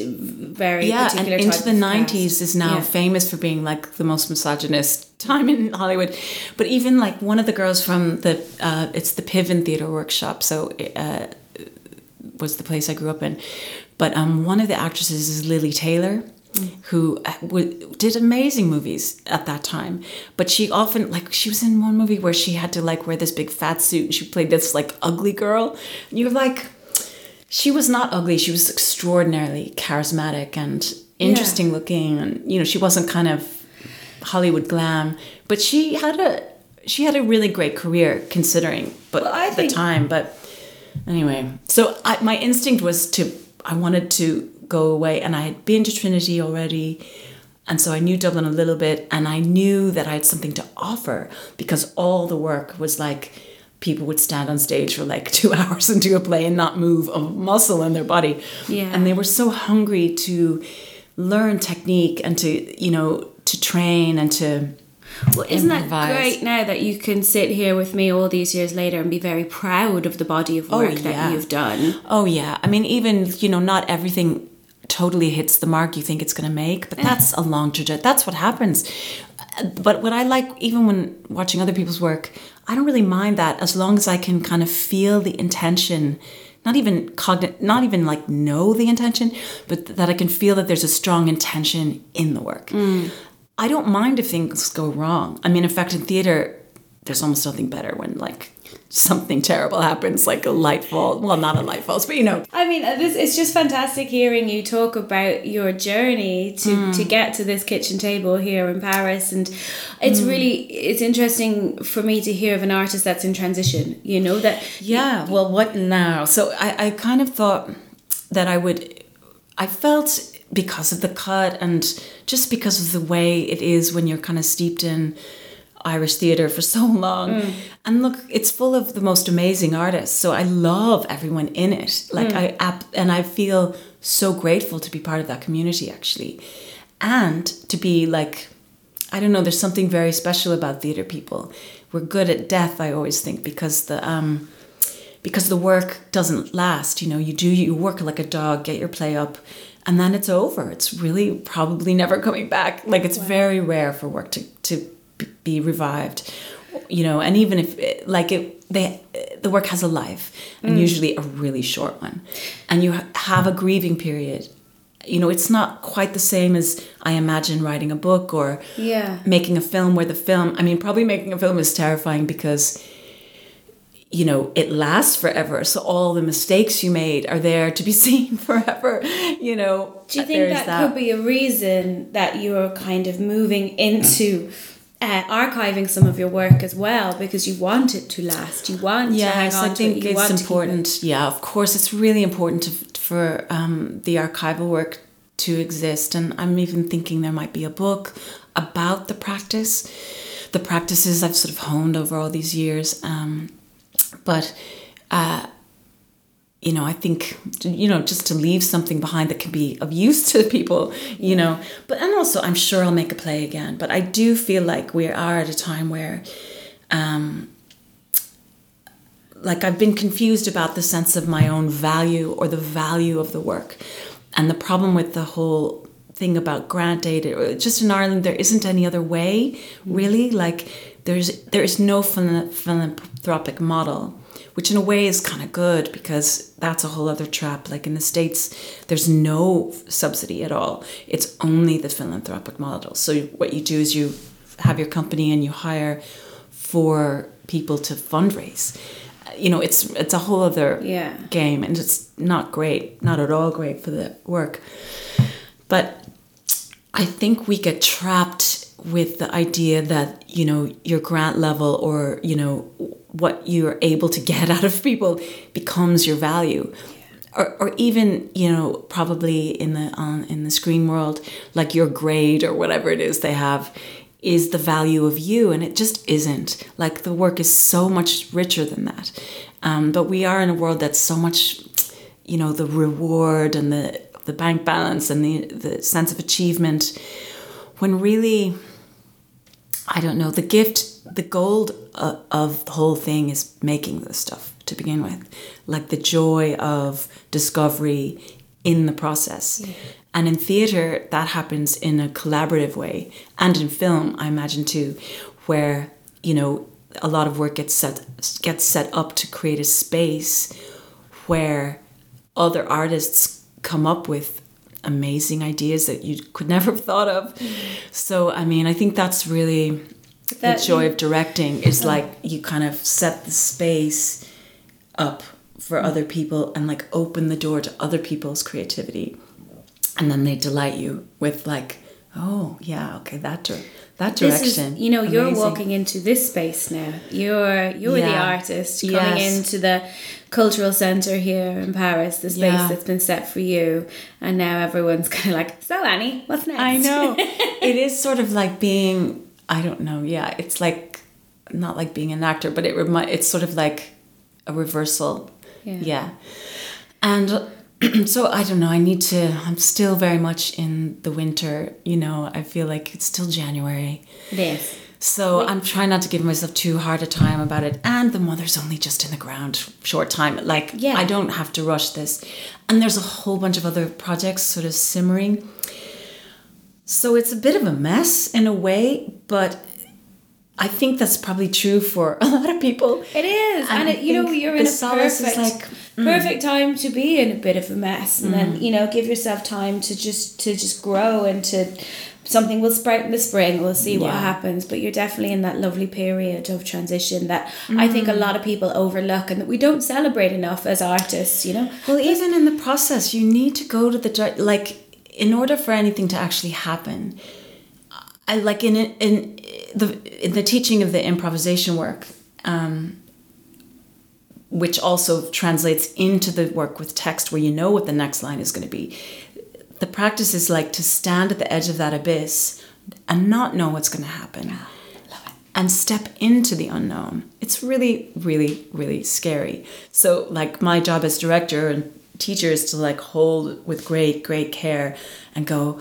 very yeah, and into the nineties cast. is now Yeah. famous for being like the most misogynist [laughs] time in Hollywood. But even like one of the girls from the uh, it's the Piven Theater Workshop, so uh, was the place I grew up in. But um, one of the actresses is Lili Taylor. Who uh, w- did amazing movies at that time, but she often like she was in one movie where she had to like wear this big fat suit and she played this like ugly girl. And you're like, she was not ugly. She was extraordinarily charismatic and interesting looking, and you know she wasn't kind of Hollywood glam, but she had a she had a really great career considering, but Well, I the think- time. But anyway, so I, my instinct was to I wanted to go away, and I had been to Trinity already. And so I knew Dublin a little bit, and I knew that I had something to offer because all the work was like people would stand on stage for like [laughs] two hours and do a play and not move a muscle in their body. Yeah. And they were so hungry to learn technique and to, you know, to train and to. Well, isn't that great now that you can sit here with me all these years later and be very proud of the body of Oh, work yeah. that you've done? Oh, yeah. I mean, even, you know, not everything totally hits the mark you think it's going to make, but that's a long trajectory. That's what happens. But what I like, even when watching other people's work, I don't really mind that as long as I can kind of feel the intention. Not even cognitive, not even like know the intention, but that I can feel that there's a strong intention in the work. Mm. I don't mind if things go wrong. I mean, in fact, in theater, there's almost nothing better when like something terrible happens, like a light fall. Well, not a light falls, but you know. I mean, uh, this, it's just fantastic hearing you talk about your journey to, Hmm. to get to this kitchen table here in Paris, and it's Hmm. really it's interesting for me to hear of an artist that's in transition. You know that Yeah, well, what now? So I, I kind of thought that I would, I felt because of the cut and just because of the way it is when you're kind of steeped in Irish theatre for [laughs] so long. And look, it's full of the most amazing artists. So I love everyone in it. Like I, ap- and I feel so grateful to be part of that community actually. And to be like, I don't know, there's something very special about theatre people. We're good at death, I always think, because the, um, because the work doesn't last. You know, you do you work like a dog, get your play up, and then it's over. It's really probably never coming back. Like it's very rare for work to to be revived. You know, and even if it, like it, they the work has a life, and mm. usually a really short one, and you have a grieving period. You know, it's not quite the same as I imagine writing a book or Yeah. making a film where the film. I mean, probably making a film is terrifying because you know, it lasts forever. So all the mistakes you made are there to be [laughs] seen forever. You know, Do you think there's that, could be a reason that you're kind of moving into uh, archiving some of your work as well because you want it to last? You want to hang Yes, on I think to it. It's keep it- important. Yeah, of course, it's really important to, for um, the archival work to exist. And I'm even thinking there might be a book about the practice, the practices I've sort of honed over all these years. Um, but uh, you know, I think you know just to leave something behind that can be of use to people, you know. But and also, I'm sure I'll make a play again. But I do feel like we are at a time where, um, like I've been confused about the sense of my own value or the value of the work, and the problem with the whole thing about grant aid, just in Ireland, there isn't any other way really. Like there's there is no phila- philanthropic model which in a way is kind of good because that's a whole other trap. Like in the States, there's no subsidy at all, it's only the philanthropic model. So, what you do is you have your company and you hire for people to fundraise. You know, it's it's a whole other Yeah. game, and it's not great, not at all great for the work. But I think we get trapped with the idea that you know your grant level or you know what you're able to [laughs] get out of people becomes your value. Or, or even you know probably in the on in the screen world like your grade or whatever it is they have is the value of you and it just isn't. Like the work is so much richer than that. Um, but we are in a world that's so much you know the reward and the the bank balance and the the sense of achievement when really I don't know. The gift, the gold uh, of the whole thing is making this stuff to begin with, like the joy of discovery in the process. And in theater, that happens in a collaborative way, and in film, I imagine too, where you know a lot of work gets set gets set up to create a space where other artists come up with amazing ideas that you could [laughs] never have thought of. So, I mean, I think that's really That- the joy of directing is uh-huh. like you kind of set the space up for other people and like open the door to other people's creativity. And then they delight you with like, oh, yeah, okay, that that direction. is, you know, you're walking into this space now. You're you're the artist coming Yes. into the cultural center here in Paris, the space Yeah. that's been set for you, and now everyone's [laughs] kind of like, "So Annie, what's next?" I know. [laughs] it is sort of like being I don't know. Yeah, it's like not like being an actor, but it remi- it's sort of like a reversal. Yeah. Yeah. And [clears throat] so I don't know, I need to I'm still very much in the winter, you know. I feel like it's still January. it is. So I'm trying not to give myself too hard a time about it. And the mother's only just in the ground, short time. Like Yeah. I don't have to rush this. And there's a whole bunch of other projects sort of simmering. So it's a bit of a mess in a way, but I think that's probably true for [laughs] a lot of people. It is, and, And it, you know you're in a perfect, like, mm. perfect time to be in a bit of a mess, and then you know give yourself time to just to just grow and to something will sprout in the spring. We'll see what happens, but you're definitely in that lovely period of transition that I think a Mm. lot of people overlook and that we don't celebrate enough as artists. You know, Well, even in the process, you need to go to the like in order for anything to actually happen. I like in in the in the teaching of the improvisation work, um, which also translates into the work with text, where you know what the next line is going to be. The practice is like to stand at the edge of that abyss and not know what's going to happen. And step into the unknown. It's really, really, really scary. So, like, my job as director and teacher is to like hold with great, great care and go,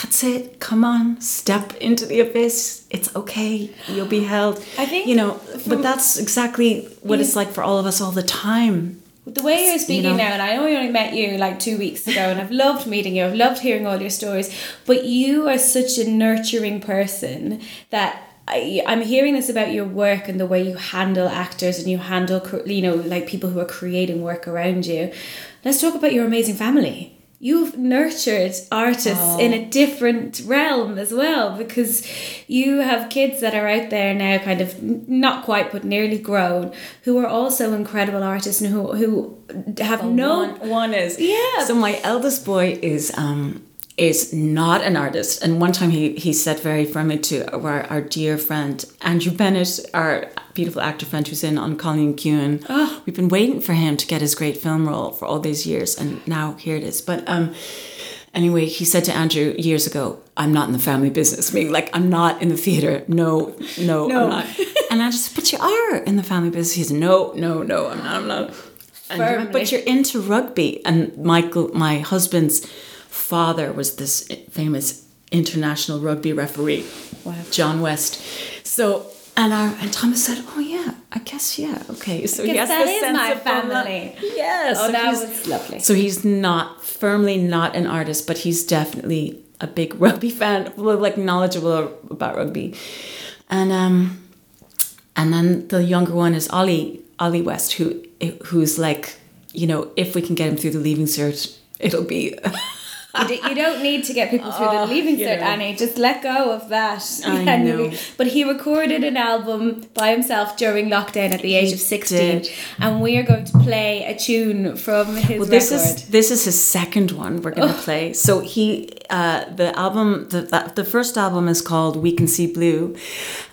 that's it. Come on, step into the abyss. It's okay. You'll be held. I think you know, but that's exactly what it's like for all of us all the time. the way you're speaking know. now, and I know only met you like two weeks ago, and I've loved meeting you. I've loved hearing all your stories, but you are such a nurturing person that. I, I'm hearing this about your work and the way you handle actors and you handle, you know, like people who are creating work around you. Let's talk about your amazing family. You've nurtured artists in a different realm as well because you have kids that are out there now, kind of not quite but nearly grown, who are also incredible artists and who who have no one, one is Yeah. So my eldest boy is um is not an artist, and one time he he said very firmly to our, our dear friend Andrew Bennett, our beautiful actor friend who's in An Cailín Ciúin. Ah. We've been waiting for him to get his great film role for all these years, and now here it is. But um. Anyway, he said to Andrew years ago, "I'm not in the family business. Meaning, like, I'm not in the theater. No, no, No. I'm not." And Andrew said, "But you are in the family business." He said, "No, no, no, I'm not. I'm not." And, but you're into rugby, and Michael, my husband's father, was this famous international rugby referee, John West. So, and our, and Thomas said, "Oh yeah, I guess yeah, okay." So has that sense my of family. family. Yes. Oh, so that was lovely. So he's not firmly not an artist, but he's definitely a big [laughs] rugby fan, like knowledgeable about rugby, and um, and then the younger one is Ollie Ollie West, who who's like, you know, if we can get him through the leaving cert, it'll be. [laughs] You don't need to get people through the leaving you cert, know. Annie. Just let go of that. [laughs] I And know. But he recorded an album by himself during lockdown at the age He of 16. did. And we are going to play a tune from his Well, this record. is this is his second one we're gonna play. So he, uh, the album, the that, the first album is called "We Can See Blue,"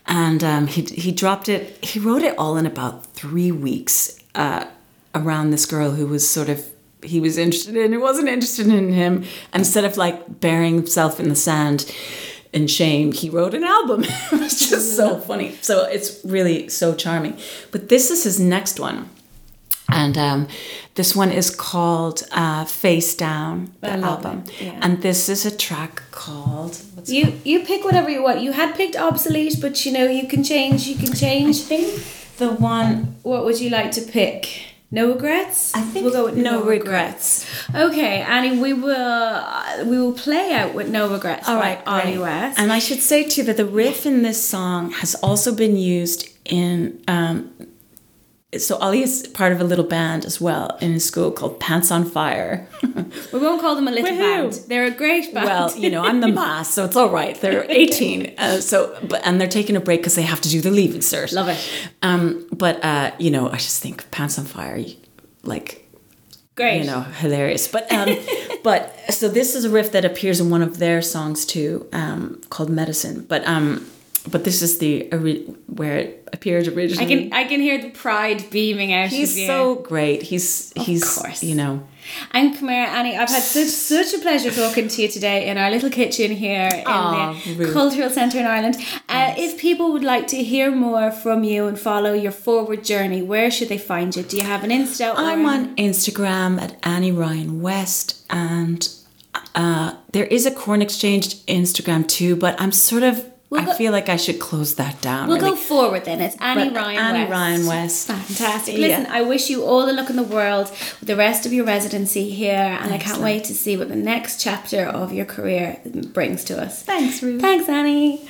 and um, he he dropped it. He wrote it all in about three weeks uh, around this girl who was sort of he was interested in, who wasn't interested in him. And instead of like burying himself in the sand in shame, he wrote an album. [laughs] it was just so funny. So it's really so charming. But this is his next one. And um, this one is called uh, Face Down, the album. yeah. And this is a track called. What's You you pick whatever you want. You had picked obsolete, but you know you can change. You can change. think the one What would you like to pick? No regrets. I think we'll go with no, regrets. Okay, Annie, we will uh, we will play out with no regrets. All right, Ollie. West. And I should say too that the riff in this song has also been used in. Um, so Ollie is part of a little band as well in school called Pants on Fire. [laughs] we won't call them a little Woohoo. band. They're a great band. well, you know, I'm the [laughs] mass, so it's all right. They're [laughs] 18, uh, so but and they're taking a break because they have to do the leaving cert. Love it. Um, but uh, you know, I just think Pants on Fire, like great. you know hilarious but um but so this is a riff that appears in one of their songs too um called medicine but um but this is the where it appeared originally. I can I can hear the pride beaming out he's of you. so great he's he's course. you know And here, Annie. I've had such such a pleasure talking to you today in our little kitchen here in Aw, the. Cultural Centre in Ireland. Uh, if people would like to hear more from you and follow your forward journey, where should they find you? Do you have an Insta? or i'm on instagram at annie ryan west and uh there is a corn exchange instagram too but i'm sort of We'll i go- feel like i should close that down We'll really. go forward then. It's Annie But Ryan Annie West. Ryan West. Fantastic. Yeah. Listen, I wish you all the luck in the world with the rest of your residency here, and I can't wait to see what the next chapter of your career brings to us. Thanks, Ruth. Thanks, Annie.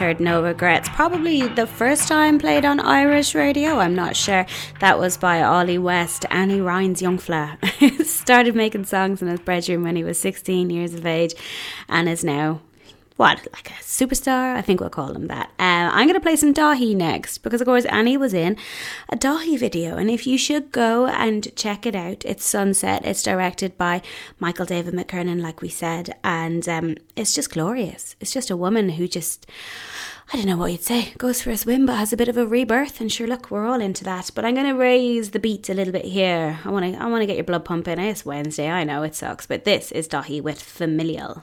Heard No Regrets. Probably the first time played on Irish radio. I'm not sure. That was by Ollie West, Annie Ryan's young fella. [laughs] Started making songs in his bedroom when he was 16 years of age and is now, what, like a superstar? I think we'll call him that. Uh, I'm going to play some Daithí next because, of course, Annie was in a Daithí video. And if you should go and check it out, it's Sunset. It's directed by Michael David McKernan, like we said. And um, it's just glorious. It's just a woman who just. I don't know what you'd say. Goes for a swim, but has a bit of a rebirth. And sure, look, we're all into that. But I'm going to raise the beat a little bit here. I want to, I want to get your blood pumping. It's Wednesday. I know it sucks, but this is Daithí with Familial.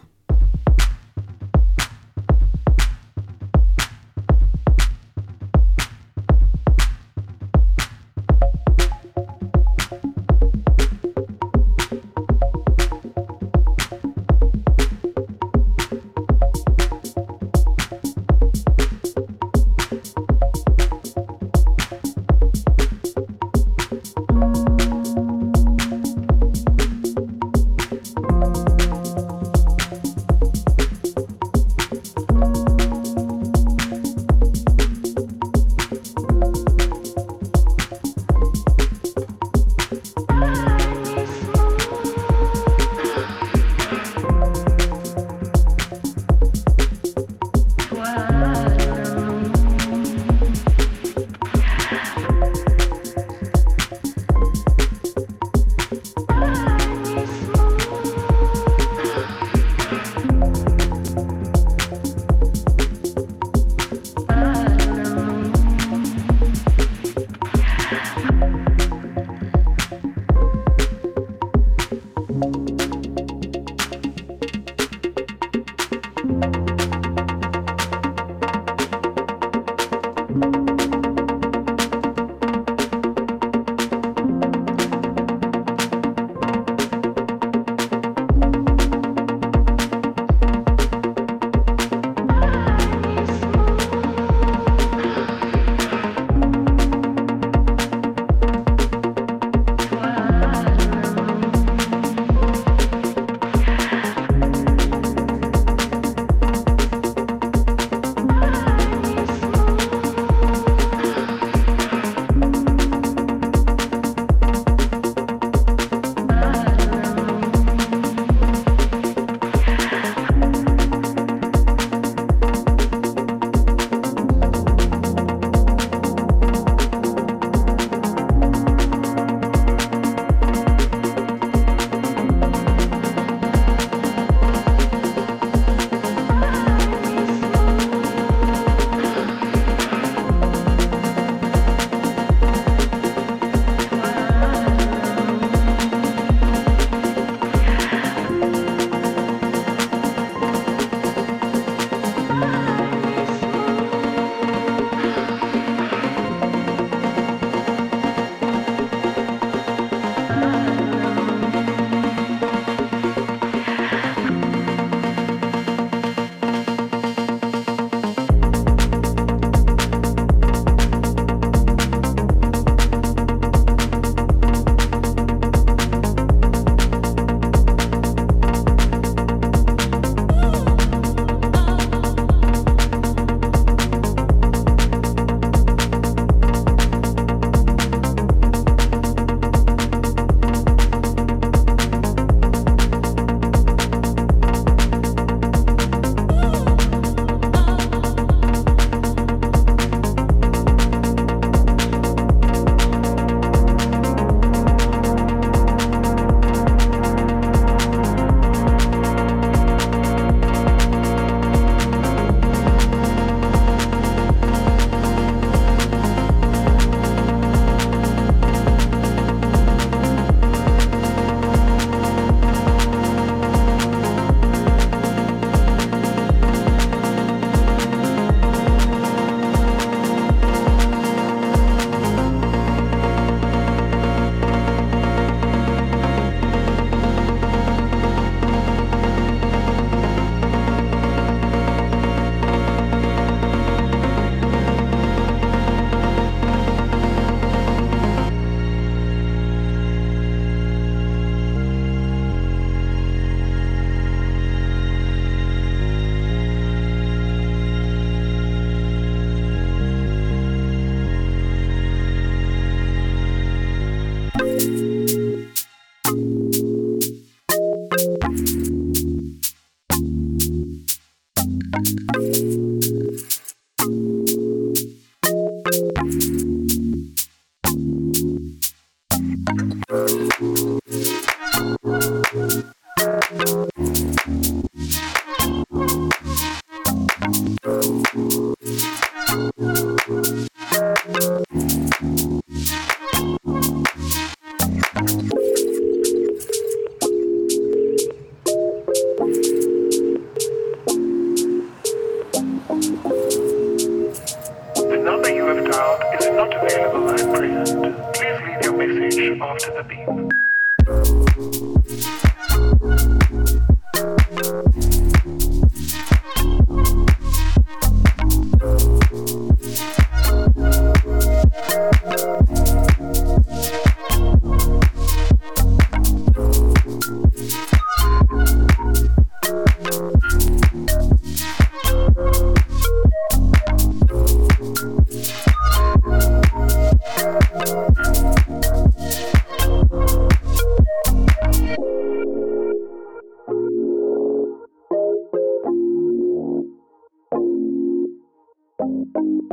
Did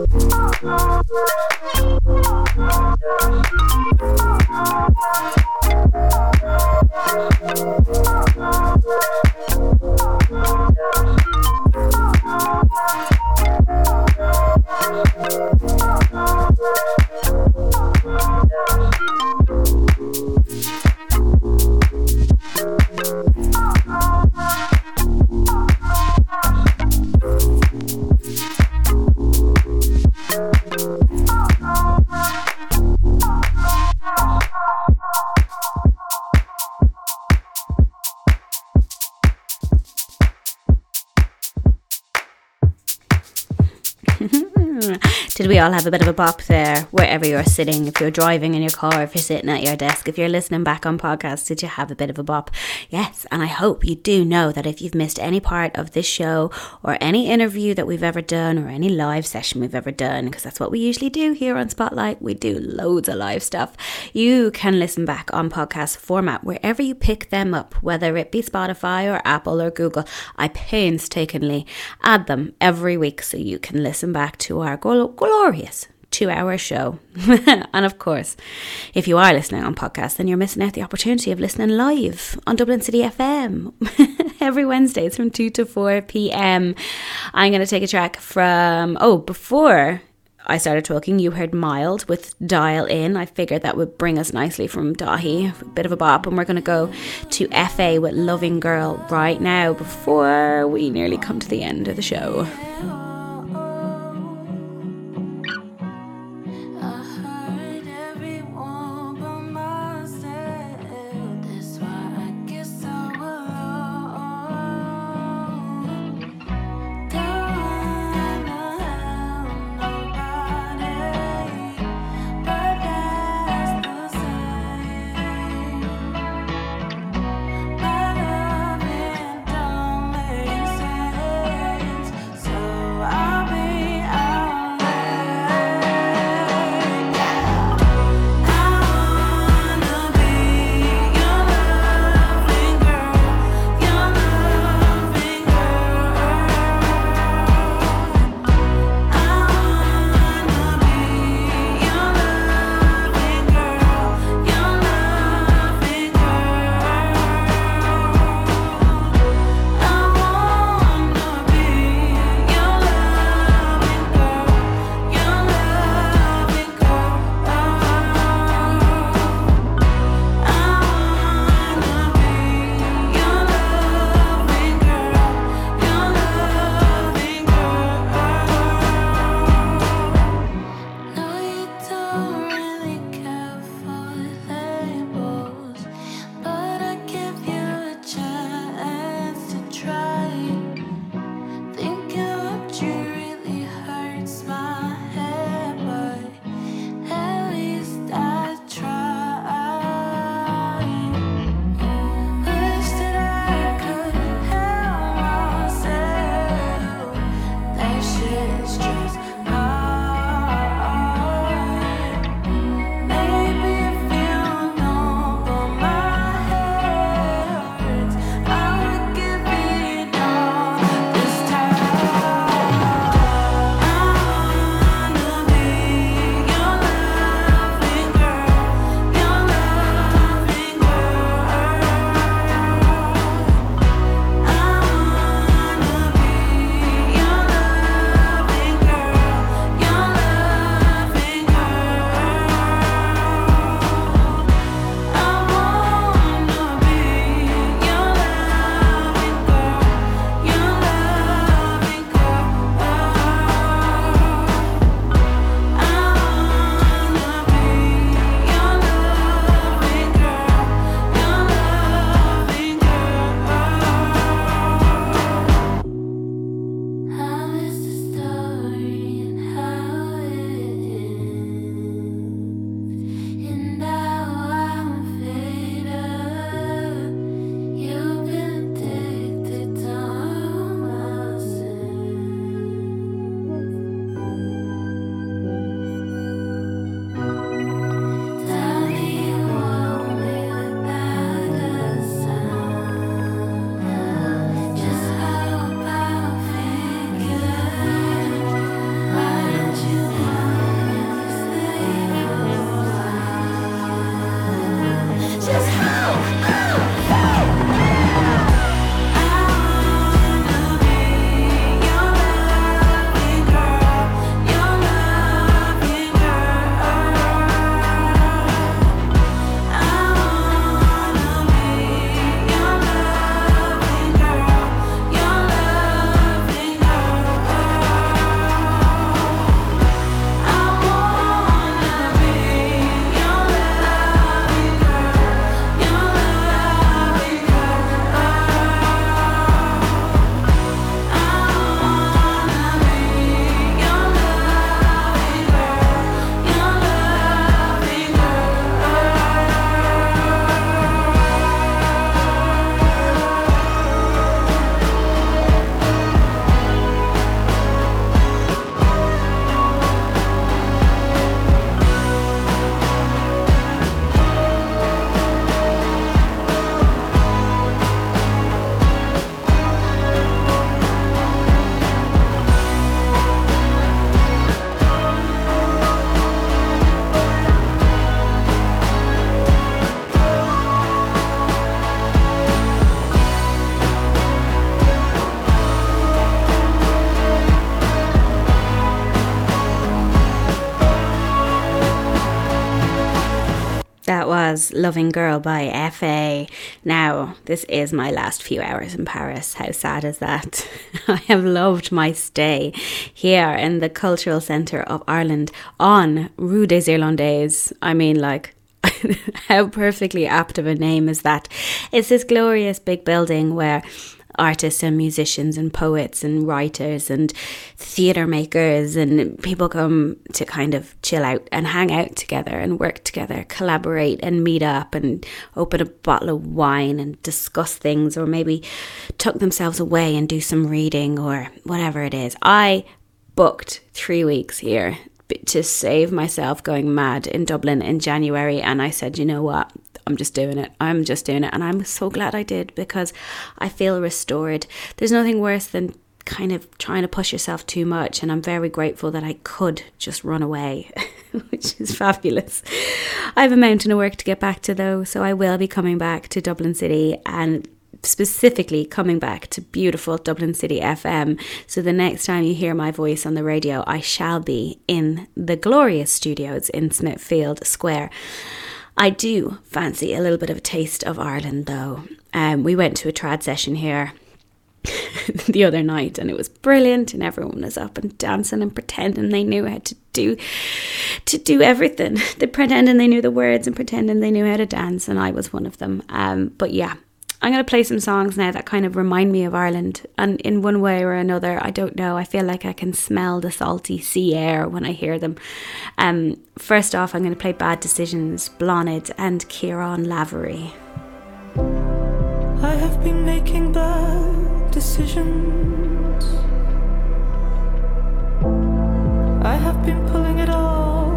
we have a bit of a there, wherever you're sitting? If you're driving in your car, if you're sitting at your desk, if you're listening back on podcasts, did you have a bit of a bop? Yes, and I hope you do know that if you've missed any part of this show or any interview that we've ever done or any live session we've ever done, because that's what we usually do here on Spotlight, we do loads of live stuff. You can listen back on podcast format wherever you pick them up, whether it be Spotify or Apple or Google. I painstakingly add them every week so you can listen back to our glorious two hour show. [laughs] and of course, if you are listening on podcast, then you're missing out the opportunity of listening live on Dublin City FM [laughs] every Wednesday. It's from 2 to 4 p.m. I'm going to take a track from, oh, before I started talking, you heard Mild with Dial In. I figured that would bring us nicely from Daithí, a bit of a bop. And we're going to go to FA with Loving Girl right now before we nearly come to the end of the show. Loving Girl by FA. Now, this is my last few hours in Paris. How sad is that? [laughs] I have loved my stay here in the cultural centre of Ireland on Rue des Irlandais. I mean, like, [laughs] how perfectly apt of a name is that? It's this glorious big building where artists and musicians and poets and writers and theatre makers and people come to kind of chill out and hang out together and work together, collaborate and meet up and open a bottle of wine and discuss things or maybe tuck themselves away and do some reading or whatever it is. I booked three weeks here to save myself going mad in Dublin in January and I said, you know what? I'm just doing it. I'm just doing it. And I'm so glad I did because I feel restored. There's nothing worse than kind of trying to push yourself too much. And I'm very grateful that I could just run away, [laughs] which is fabulous. I have a mountain of work to get back to though. So I will be coming back to Dublin City and specifically coming back to beautiful Dublin City FM. So the next time you hear my voice on the radio, I shall be in the glorious studios in Smithfield Square. I do fancy a little bit of a taste of Ireland though. Um, we went to a trad session here [laughs] the other night and it was brilliant and everyone was up and dancing and pretending they knew how to do to do everything. [laughs] They pretending they knew the words and pretending they knew how to dance and I was one of them. Um, but yeah, I'm going to play some songs now that kind of remind me of Ireland. And in one way or another, I don't know, I feel like I can smell the salty sea air when I hear them. Um, first off, I'm going to play Bad Decisions, Blonid, and Kieran Lavery. I have been making bad decisions. I have been pulling it all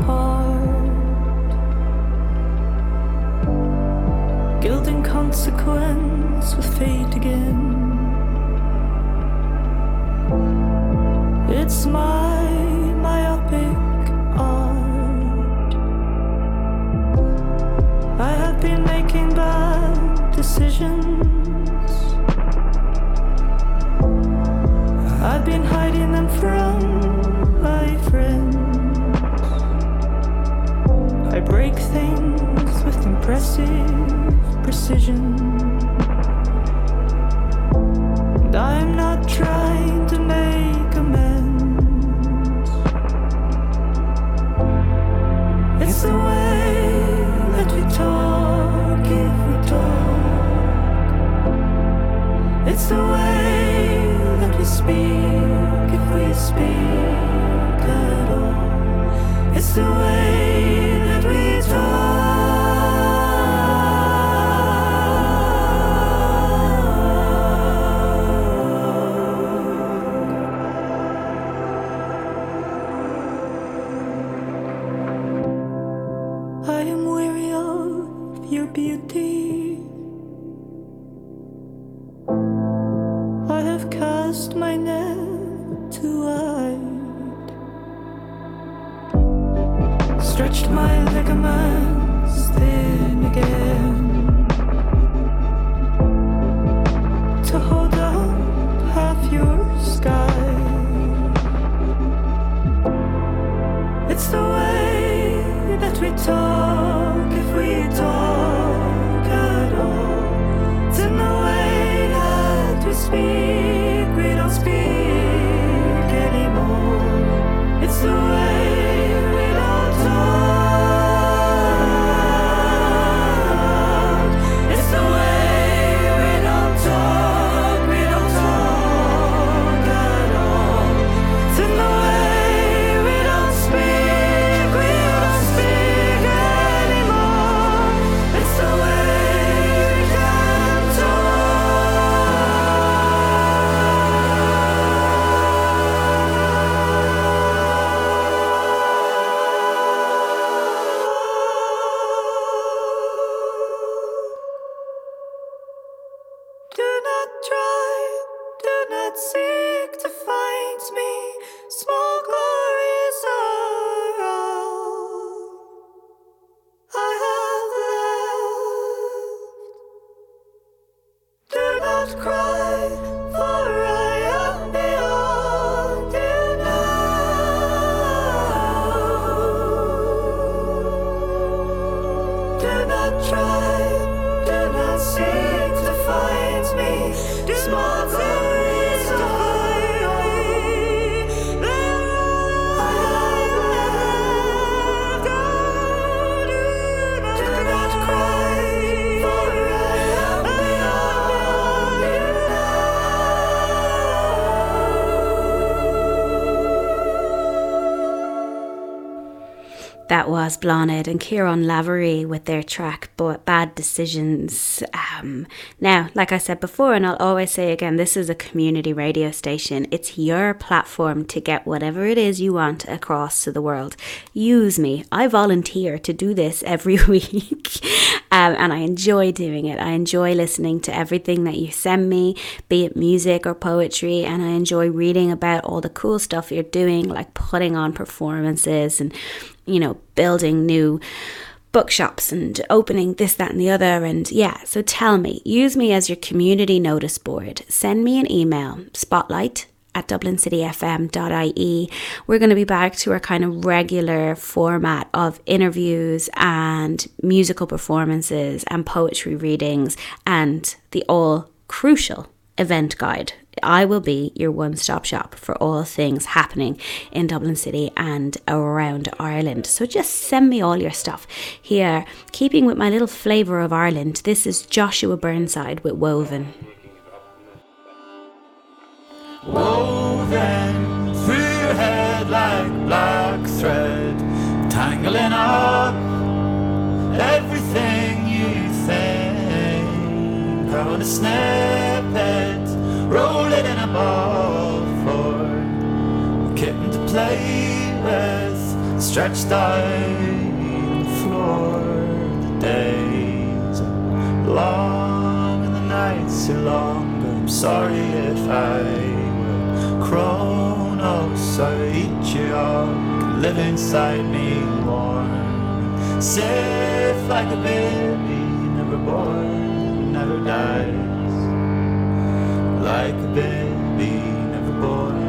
apart. Gilding consequence with fate again. It's my myopic art. I have been making bad decisions. I've been hiding them from my friends. I break things with impressive precision. And I'm not trying to make amends. It's the way that we talk if we talk. It's the way that we speak if we speak at all. It's the way speak, we don't speak That was Bloned and Kieran Lavery with their track but Bad Decisions. Um, now, like I said before, and I'll always say again, this is a community radio station. It's your platform to get whatever it is you want across to the world. Use me. I volunteer to do this every [laughs] week. Um, and I enjoy doing it. I enjoy listening to everything that you send me, be it music or poetry, and I enjoy reading about all the cool stuff you're doing, like putting on performances and, you know, building new bookshops and opening this, that, and the other. And yeah, so tell me, use me as your community notice board. Send me an email, spotlight at dublincityfm.ie. We're going to be back to our kind of regular format of interviews and musical performances and poetry readings and the all crucial event guide. I will be your one stop shop for all things happening in Dublin City and around Ireland. So just send me all your stuff. Here, keeping with my little flavour of Ireland, this is Joshua Burnside with Woven. woven through your head like black thread, tangling up everything you think. Want a snippet, roll it in a ball for a kitten to play with, stretched out on the floor. The days are long and the nights are long. I'm sorry if I were Kronos. I eat you up, live inside me warm, safe like a baby, never born, never dies. Like a baby, never born,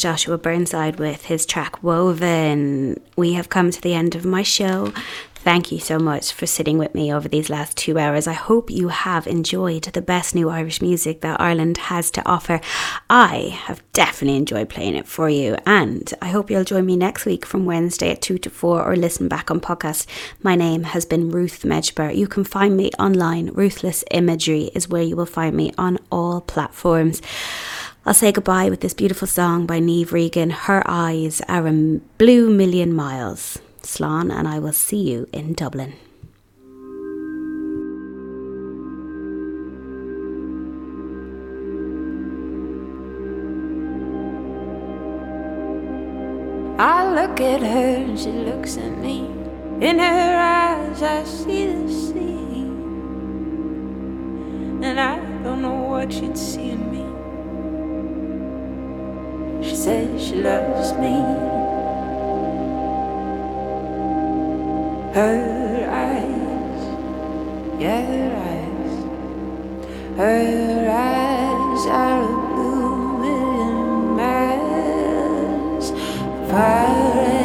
Joshua Burnside with his track Woven. We have come to the end of my show. Thank you so much for sitting with me over these last two hours. I hope you have enjoyed the best new Irish music that Ireland has to offer. I have definitely enjoyed playing it for you, and I hope you'll join me next week from Wednesday at 2 to 4 or listen back on podcast. My name has been Ruth Medjber. You can find me online. Ruthless Imagery is where you will find me on all platforms. I'll say goodbye with this beautiful song by Niamh Regan. Her eyes are a blue million miles. Slán, and I will see you in Dublin. I look at her and she looks at me. In her eyes, I see the sea. And I don't know what she'd see in me. She says she loves me. Her eyes, yeah, her eyes, her eyes are a blue million miles Fire.